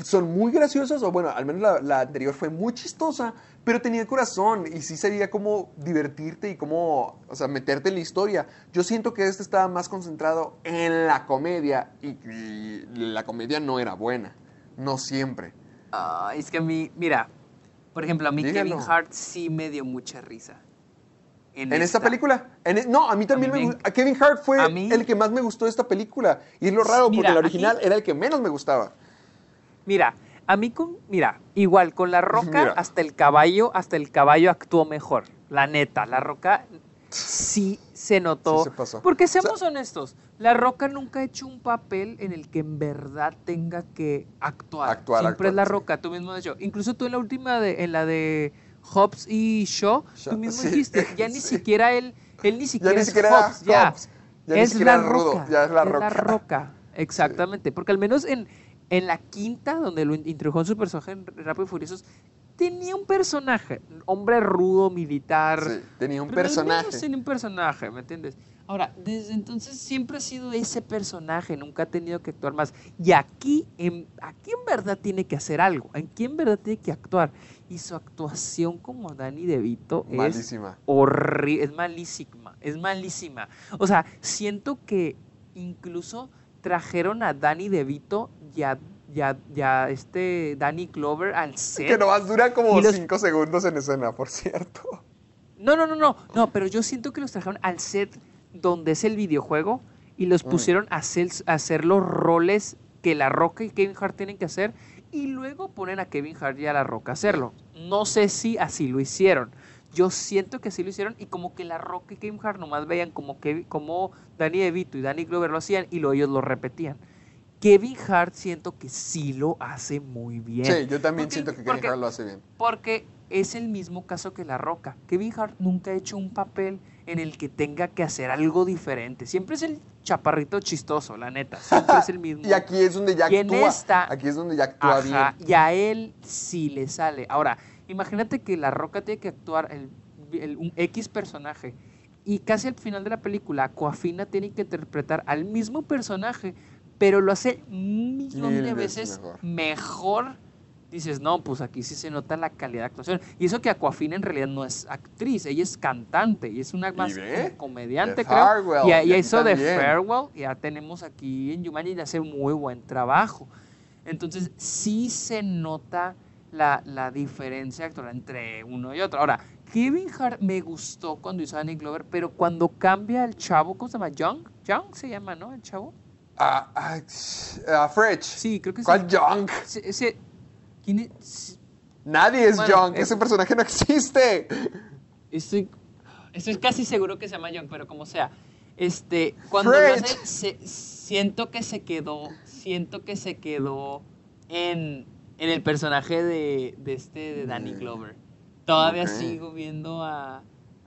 son muy graciosas. O bueno, al menos la, la anterior fue muy chistosa. Pero tenía corazón. Y sí sabía cómo divertirte y cómo, o sea, meterte en la historia. Yo siento que este estaba más concentrado en la comedia. Y, y la comedia no era buena. No siempre. Es que a mí, mira, por ejemplo, a mí Dígalo. Kevin Hart sí me dio mucha risa. ¿En esta película? En e- no, a mí también A mí me me- gusta. Kevin Hart fue mí- el que más me gustó de esta película. Y es lo raro, porque Mira, aquí- original era el que menos me gustaba. Mira, a mí con, mira, igual con La Roca, Mira. hasta el caballo, hasta el caballo actuó mejor. La neta, La Roca sí se notó. Sí se pasó. Porque O sea- seamos honestos, La Roca nunca ha hecho un papel en el que en verdad tenga que actuar. Actuar, Siempre es La sí. Roca, tú mismo has dicho. Incluso tú en la última, de, en la de Hobbs y Shaw, Shaw, tú mismo sí, dijiste, ya ni siquiera él, él ni siquiera ni es siquiera era Hobbs, ya. Hobbs, ya ni es la Rudo, roca, ya es La La Roca. Roca, exactamente. Porque al menos en, En la quinta, donde lo in- introdujo en su personaje en Rápido y Furiosos, tenía un personaje, hombre rudo, militar. Sí, tenía un personaje. tenía un personaje, ¿me entiendes? Ahora, desde entonces siempre ha sido ese personaje, nunca ha tenido que actuar más. Y aquí, en, aquí en verdad tiene que hacer algo, aquí en verdad tiene que actuar. Y su actuación como Danny DeVito es horrible, es malísima, es malísima. O sea, siento que incluso trajeron a Danny DeVito y a, y a- y a este Danny Glover al set. Que nomás dura como Y los- 5 segundos en escena, por cierto. No, no, no, no, no, pero yo siento que los trajeron al set donde es el videojuego y los Mm. pusieron a hacer, a hacer los roles que La Roca y Kevin Hart tienen que hacer y luego ponen a Kevin Hart y a La Roca a hacerlo. No sé si así lo hicieron. Yo siento que así lo hicieron y como que La Roca y Kevin Hart nomás veían como, que, como Danny DeVito y Danny Glover lo hacían y luego ellos lo repetían. Kevin Hart siento que sí lo hace muy bien. Sí, yo también Porque- siento que Kevin porque- Hart lo hace bien. porque es el mismo caso que La Roca. Kevin Hart nunca ha hecho un papel en el que tenga que hacer algo diferente. Siempre es el chaparrito chistoso, la neta. Siempre es el mismo. Y aquí es donde ya Y en actúa. esta- Aquí es donde ya actúa Ajá, bien. y a él sí le sale. Ahora, imagínate que La Roca tiene que actuar el, el- un X personaje y casi al final de la película, Coafina tiene que interpretar al mismo personaje, pero lo hace un millón Mil de veces veces mejor. mejor. Dices, no, pues aquí sí se nota la calidad de actuación. Y eso que Aquafina en realidad no es actriz, ella es cantante y es una más comediante, creo. Y, y eso de. Farewell, ya tenemos aquí en Yumanji y hace muy buen trabajo. Entonces, sí se nota la, la diferencia actoral entre uno y otro. Ahora, Kevin Hart me gustó cuando hizo a Danny Glover, pero cuando cambia el chavo, ¿cómo se llama? Young? Young se llama, ¿no? El chavo. Ah, ah, Fretch. Sí, creo que ¿Cuál sí. Young? Sí, sí. ¿Quién es? Nadie es Bueno, Young. eh. Ese personaje no existe. Estoy, estoy casi seguro que se llama Young, pero como sea. Este, cuando lo Fred. hace, se- siento que se quedó, siento que se quedó en, en el personaje de, de este, de Danny Mm. Glover. Todavía sigo viendo a,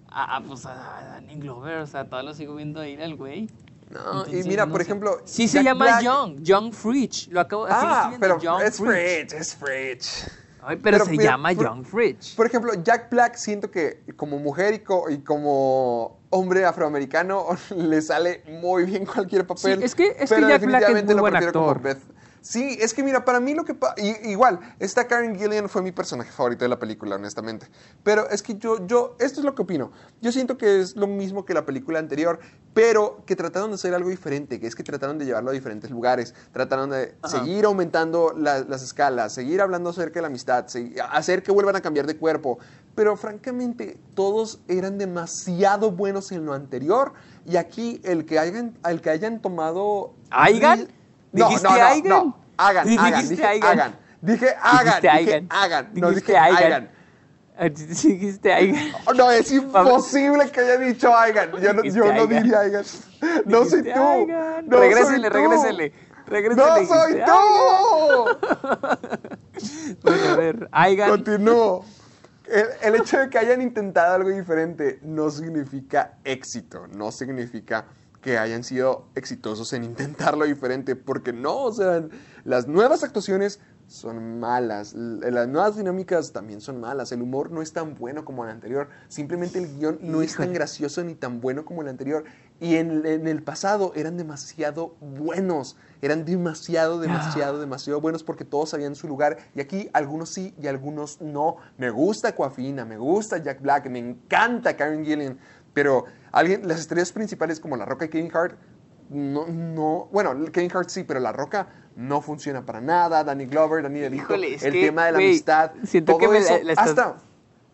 a, a, pues, a Danny Glover, o sea, todavía lo sigo viendo ahí al güey. No, Entonces, y mira, no por sé. ejemplo. Sí se Jack llama Black- Young, Young Fridge. Lo acabo, lo estoy Ah, pero Young es Fridge. Es Fritz. Ay, pero, Pero se mira, llama por- Young Fridge. Por ejemplo, Jack Black siento que como mujer y, co- y como hombre afroamericano le sale muy bien cualquier papel. Sí, es que- es que pero Jack Black es muy lo buen prefiero como actor. Beth. Sí, es que mira, para mí lo que... pa- i- igual, esta Karen Gillian fue mi personaje favorito de la película, honestamente. Pero es que yo, yo, esto es lo que opino. Yo siento que es lo mismo que la película anterior, pero que trataron de hacer algo diferente, que es que trataron de llevarlo a diferentes lugares, trataron de Ajá. seguir aumentando la- las escalas, seguir hablando acerca de la amistad, hacer que vuelvan a cambiar de cuerpo. Pero francamente, todos eran demasiado buenos en lo anterior y aquí el que hayan, el que hayan tomado... ¿Hagan? No, ¿Dijiste no, no, hagan? no. Hagan, hagan, Dijiste dije hagan. hagan. Dije hagan, dije hagan. hagan. No, Dijiste dije hagan. hagan. Ah, Dijiste hagan. Oh, No, es imposible que haya dicho hagan. Yo no, yo no hagan. diría hagan. No soy tú. hagan. No regrésele, regrésele. Regrésele. No soy hagan. tú. Bueno, a ver, hagan. Continúo. El, el hecho de que hayan intentado algo diferente no significa éxito, no significa que hayan sido exitosos en intentarlo diferente, porque no, o sea, las nuevas actuaciones son malas, las nuevas dinámicas también son malas, el humor no es tan bueno como el anterior, simplemente el guion no es tan gracioso ni tan bueno como el anterior, y en, en el pasado eran demasiado buenos, eran demasiado, demasiado, demasiado buenos porque todos sabían su lugar, y aquí algunos sí y algunos no. Me gusta Coafina, me gusta Jack Black, me encanta Karen Gillian, pero alguien, las estrellas principales como La Roca y Kevin Hart, no, no, bueno, Kevin Hart sí, pero La Roca no funciona para nada, Danny Glover, Danny DeVito, el que, tema de la amistad, siento todo que me la- eso, la estás- hasta,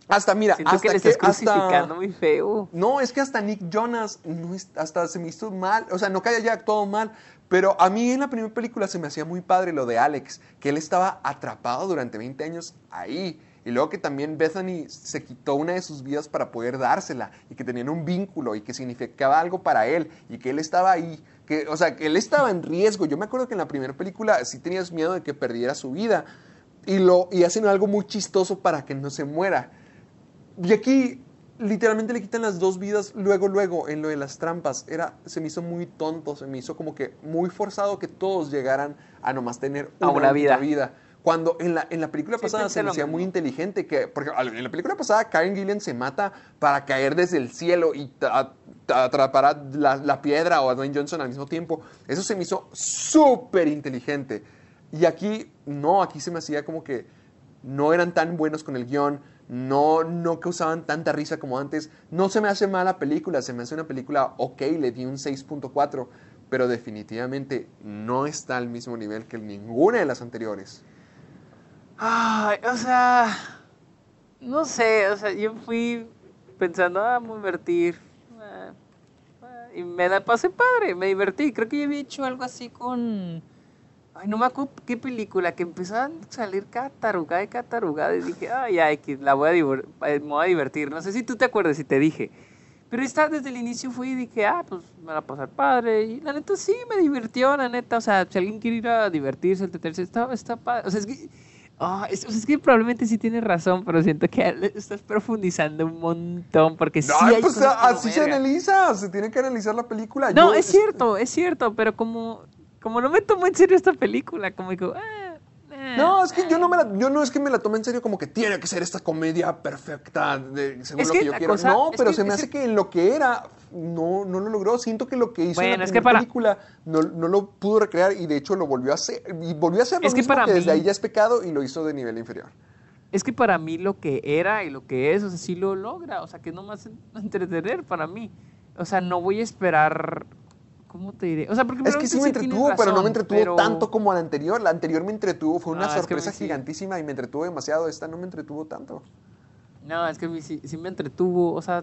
hasta, mira, Siento hasta que le estás hasta- crucificando muy feo. no, es que hasta Nick Jonas no es- hasta se me hizo mal, o sea, no que haya actuado mal, pero a mí en la primera película se me hacía muy padre lo de Alex, que él estaba atrapado durante 20 años ahí. Y luego que también Bethany se quitó una de sus vidas para poder dársela y que tenían un vínculo y que significaba algo para él y que él estaba ahí, que, o sea, que él estaba en riesgo. Yo me acuerdo que en la primera película sí tenías miedo de que perdiera su vida y, lo, y hacen algo muy chistoso para que no se muera. Y aquí literalmente le quitan las dos vidas luego, luego, en lo de las trampas. Era, se me hizo muy tonto, se me hizo como que muy forzado que todos llegaran a nomás tener A una, una vida. vida. Cuando en la, en la película Sí, pasada se me hacía muy inteligente que, porque en la película pasada Karen Gillian se mata para caer desde el cielo y atrapar a la, la piedra o a Dwayne Johnson al mismo tiempo. Eso se me hizo súper inteligente. Y aquí, no, aquí se me hacía como que no eran tan buenos con el guion, no, no causaban tanta risa como antes. No se me hace mala película, se me hace una película ok, le di un 6.4, pero definitivamente no está al mismo nivel que ninguna de las anteriores. Ay, o sea, no sé, o sea, yo fui pensando, ah, me divertir. ah, ah, y me la pasé padre, me divertí. Creo que yo había hecho algo así con. Ay, no me acuerdo qué película, que empezaban a salir catarugada y catarugada. Y dije, ay, ay, que la voy a, eh, me voy a divertir. No sé si tú te acuerdas si te dije. Pero esta desde el inicio fui y dije, ah, pues me va a pasar padre. Y la neta sí me divirtió, la neta. O sea, si alguien quiere ir a divertirse, entretenerse, está, está padre. O sea, es que. Ah, es, es que probablemente sí tienes razón, pero siento que estás profundizando un montón. Porque sí Ay, hay pues cosas como así se verga. analiza, se tiene que analizar la película. No, Yo- es cierto, es cierto, pero como, como no me tomo en serio esta película, como digo, ah, ah, No, es que yo no, me ah. la, yo no es que me la tome en serio como que tiene que ser esta comedia perfecta de- según Es lo que que yo quiero. cosa- no, pero que- se me hace que- que en lo que era no, no lo logró. Siento que lo que hizo en la es que para- película no, no lo pudo recrear y de hecho lo volvió a hacer. Y volvió a hacer lo Es que para desde ahí ya es pecado y lo hizo de nivel inferior. Es que para mí lo que era y lo que es, o sea, sí lo logra, o sea, que es nomás en- entretener para mí. O sea, no voy a esperar, ¿cómo te diré? O sea, porque Es que sí me entretuvo, pero no me entretuvo pero- tanto como la anterior. La anterior me entretuvo, fue una es que sorpresa sí. gigantísima y me entretuvo demasiado. Esta no me entretuvo tanto. No, es que sí, sí me entretuvo, o sea,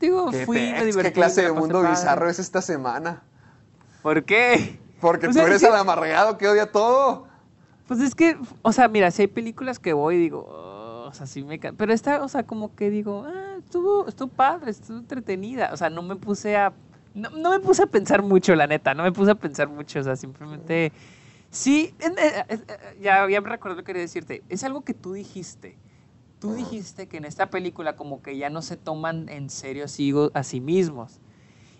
digo, ¿Qué, fui, me divertí. ¿Qué clase de mundo padre. bizarro es esta semana? ¿Por qué? Porque O tú eres es el amargado que odia todo. Pues es que, o sea, mira, si hay películas que voy y digo, "Oh", o sea, sí me can-". Pero esta, o sea, como que digo, ah, estuvo, estuvo padre, estuvo entretenida. O sea, no me puse a. No, no me puse a pensar mucho, la neta, no me puse a pensar mucho, o sea, simplemente. Sí, eh, eh, eh, ya, ya me recuerdo lo que quería decirte. Es algo que tú dijiste. Tú dijiste que en esta película, como que ya no se toman en serio a sí, a sí mismos.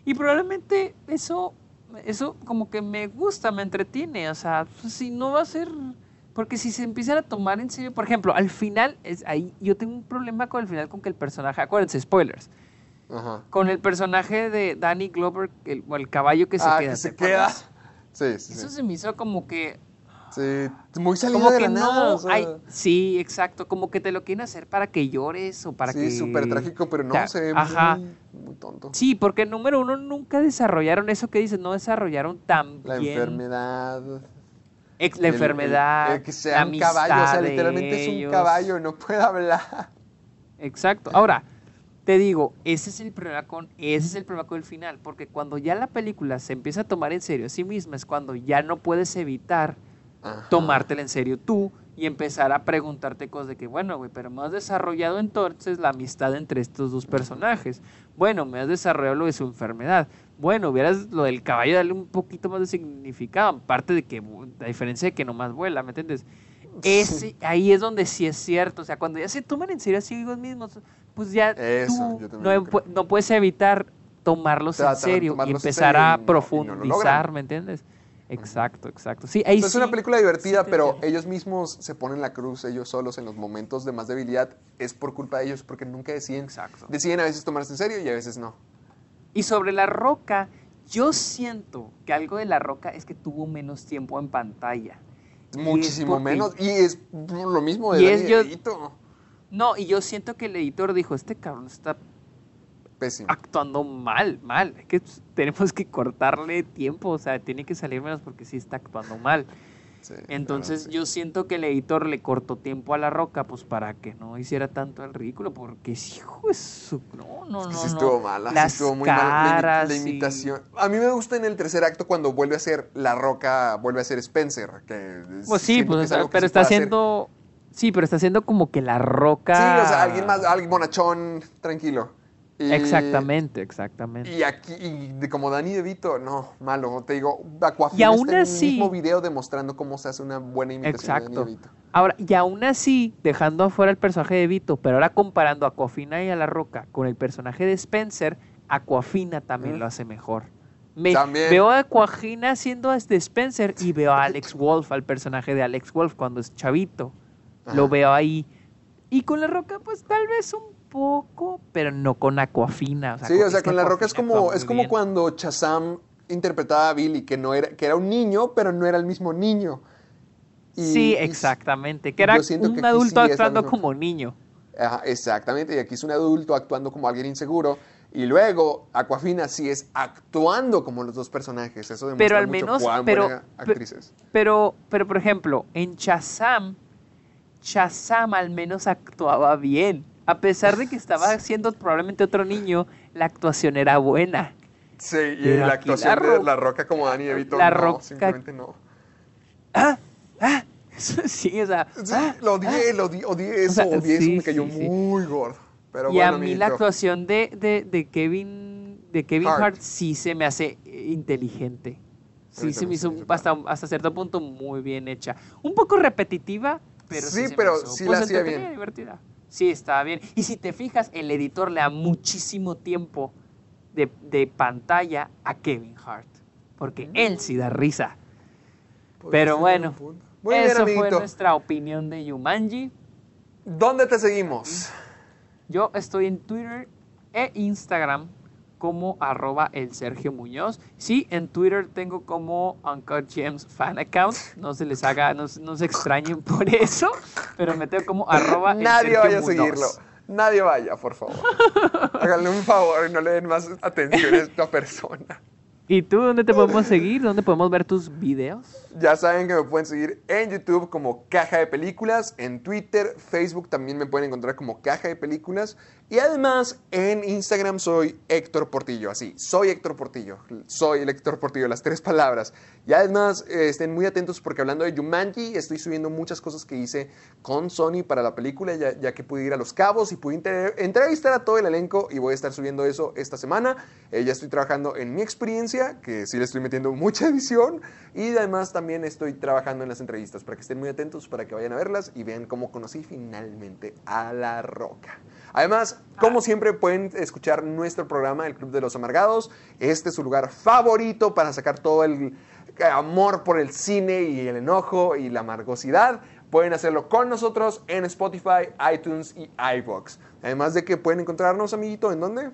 Y probablemente eso, eso como que me gusta, me entretiene. O sea, pues, si no va a ser... Porque si se empiezan a tomar en serio, por ejemplo, al final, es ahí yo tengo un problema con el final con que el personaje, acuérdense, spoilers, Ajá. con el personaje de Danny Glover, el, o el caballo que se ah, queda. que se ¿te queda. Sí, sí, Eso sí. se me hizo como que, Sí, muy salido como de que la nada. no, o sea, hay- sí, exacto, como que te lo quieren hacer para que llores o para sí, que... súper trágico, pero no, Ta- se ve Ajá. muy, muy tonto. Sí, porque número uno nunca desarrollaron eso que dices, no desarrollaron tan La bien enfermedad. ex- la el- el- enfermedad, el que sea la un caballo, o sea, literalmente es un ellos. caballo, no puede hablar. Exacto. Ahora, te digo, ese es el problema con, ese es el problema con el final, porque cuando ya la película se empieza a tomar en serio a sí misma, es cuando ya no puedes evitar Ajá. tomártela en serio tú y empezar a preguntarte cosas de que, bueno, güey, pero me has desarrollado entonces la amistad entre estos dos personajes. Bueno, me has desarrollado lo de su enfermedad. Bueno, hubieras lo del caballo darle un poquito más de significado, aparte de que, la diferencia de que nomás vuela, ¿me entiendes? Ese, ahí es donde sí es cierto, o sea, cuando ya se toman en serio así ellos mismos, pues ya Eso, tú no, puedes evitar tomarlos en serio y tomarlos empezar serio a no profundizar. ¿me entiendes? Exacto, exacto. Sí, ahí es sí- una película divertida, sí pero ellos mismos se ponen la cruz ellos solos en los momentos de más debilidad. Es por culpa de ellos, porque nunca deciden. Exacto. Deciden a veces tomarse en serio y a veces no. Y sobre La Roca, yo siento que algo de La Roca es que tuvo menos tiempo en pantalla. Muchísimo menos. Y es lo mismo de Y es yo-. No, y yo siento que el editor dijo, este cabrón está Pésimo. actuando mal, mal. Es que tenemos que cortarle tiempo, o sea, tiene que salir menos porque sí está actuando mal. Sí, Entonces sí. yo siento que el editor le cortó tiempo a La Roca, pues para que no hiciera tanto el ridículo, porque hijo de su... No, no, Es que no, sí no. estuvo mala, sí Las estuvo muy mala. La y- imitación. A mí me gusta en el tercer acto cuando vuelve a ser La Roca, vuelve a ser Spencer. Que Pues sí, que pues, es pero está haciendo... Sí, pero está haciendo como que La Roca... Sí, o sea, alguien más, alguien bonachón, tranquilo. Y- Exactamente, exactamente. Y aquí, y de- como Dani DeVito, no, malo, te digo, Aquafina Y aún está en el mismo video demostrando cómo se hace una buena imitación de Exacto. Dani DeVito. Ahora, y aún así, dejando afuera el personaje de Vito, pero ahora comparando a Aquafina y a La Roca con el personaje de Spencer, Aquafina también lo hace mejor. Me, También. Veo a Aquafina haciendo de Spencer y veo a Alex Wolf, al personaje de Alex Wolf cuando es chavito. Lo veo ahí. Y con La Roca, pues tal vez un poco, pero no con Aquafina. O sea, Sí, o sea, con La Roca es como, es como bien. cuando Shazam interpretaba a Billy, que, no era, que era un niño, pero no era el mismo niño. Y- Sí, exactamente. Que era que un adulto sí actuando como niño. Ajá, exactamente, y aquí es un adulto actuando como alguien inseguro. Y luego, Aquafina sí es actuando como los dos personajes. Eso demuestra Pero al mucho menos, cuán pero, buena actriz es. pero, pero por ejemplo, en Shazam, Shazam al menos actuaba bien. A pesar de que estaba siendo probablemente otro niño, la actuación era buena. Sí, y Pero la actuación La de La Roca como Dani DeVito, La no, Roca- simplemente no. ¡Ah! ¡Ah! Sí, o sea. Sí, ¡ah! lo odié, lo odié, odié eso, sea, odié eso, me cayó sí, sí. muy gordo. Pero y bueno, a mí la actuación de, de, de Kevin de Kevin Hart. Hart. sí se me hace eh, inteligente. Sí se también me hizo se me hizo hasta, hasta cierto punto muy bien hecha. Un poco repetitiva, pero Sí, sí, pero sí pues, la hacía bien. divertida. Sí, estaba bien. Y si te fijas, el editor le da muchísimo tiempo de, de pantalla a Kevin Hart. Porque él sí da risa. Pero bueno, bien, eso fue nuestra opinión de Yumanji. ¿Dónde te seguimos? Yo estoy en Twitter e Instagram como arroba el Sergio Muñoz. Sí, en Twitter tengo como Uncut Gems Fan Account. No se les haga, no, se- no se extrañen por eso, pero me tengo como arroba el Nadie Sergio vaya a Muñoz. seguirlo. Nadie vaya, por favor. Háganle un favor y no le den más atención a esta persona. ¿Y tú dónde te podemos seguir? ¿Dónde podemos ver tus videos? Ya saben que me pueden seguir en YouTube como Caja de Películas, en Twitter, Facebook también me pueden encontrar como Caja de Películas y además en Instagram soy Héctor Portillo, así, soy Héctor Portillo, soy el Héctor Portillo, las tres palabras. Y además eh, estén muy atentos porque hablando de Jumanji estoy subiendo muchas cosas que hice con Sony para la película ya, que pude ir a Los Cabos y pude entrevistar a todo el elenco y voy a estar subiendo eso esta semana. Eh, ya estoy trabajando en mi experiencia, que sí le estoy metiendo mucha edición y además también estoy trabajando en las entrevistas para que estén muy atentos, para que vayan a verlas y vean cómo conocí finalmente a La Roca. Además, como siempre, pueden escuchar nuestro programa, El Club de los Amargados. Este es su lugar favorito para sacar todo el amor por el cine y el enojo y la amargosidad. Pueden hacerlo con nosotros en Spotify, iTunes y iBox. Además de que pueden encontrarnos, amiguito, ¿en dónde?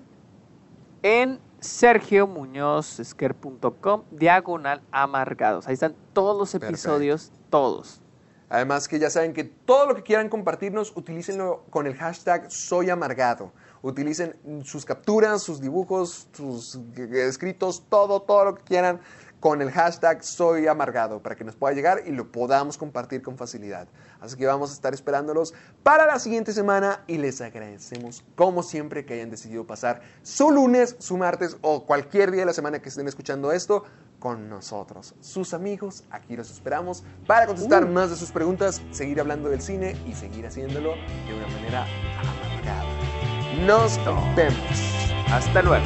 En sergiomuñozesquer.com, diagonal amargados. Ahí están todos los episodios, todos. Además que ya saben que todo lo que quieran compartirnos, utilícenlo con el hashtag Soy Amargado. Utilicen sus capturas, sus dibujos, sus escritos, todo, todo lo que quieran con el hashtag Soy Amargado para que nos pueda llegar y lo podamos compartir con facilidad. Así que vamos a estar esperándolos para la siguiente semana y les agradecemos como siempre que hayan decidido pasar su lunes, su martes o cualquier día de la semana que estén escuchando esto con nosotros, sus amigos. Aquí los esperamos para contestar más de sus preguntas, seguir hablando del cine y seguir haciéndolo de una manera amargada. Nos vemos. Hasta luego.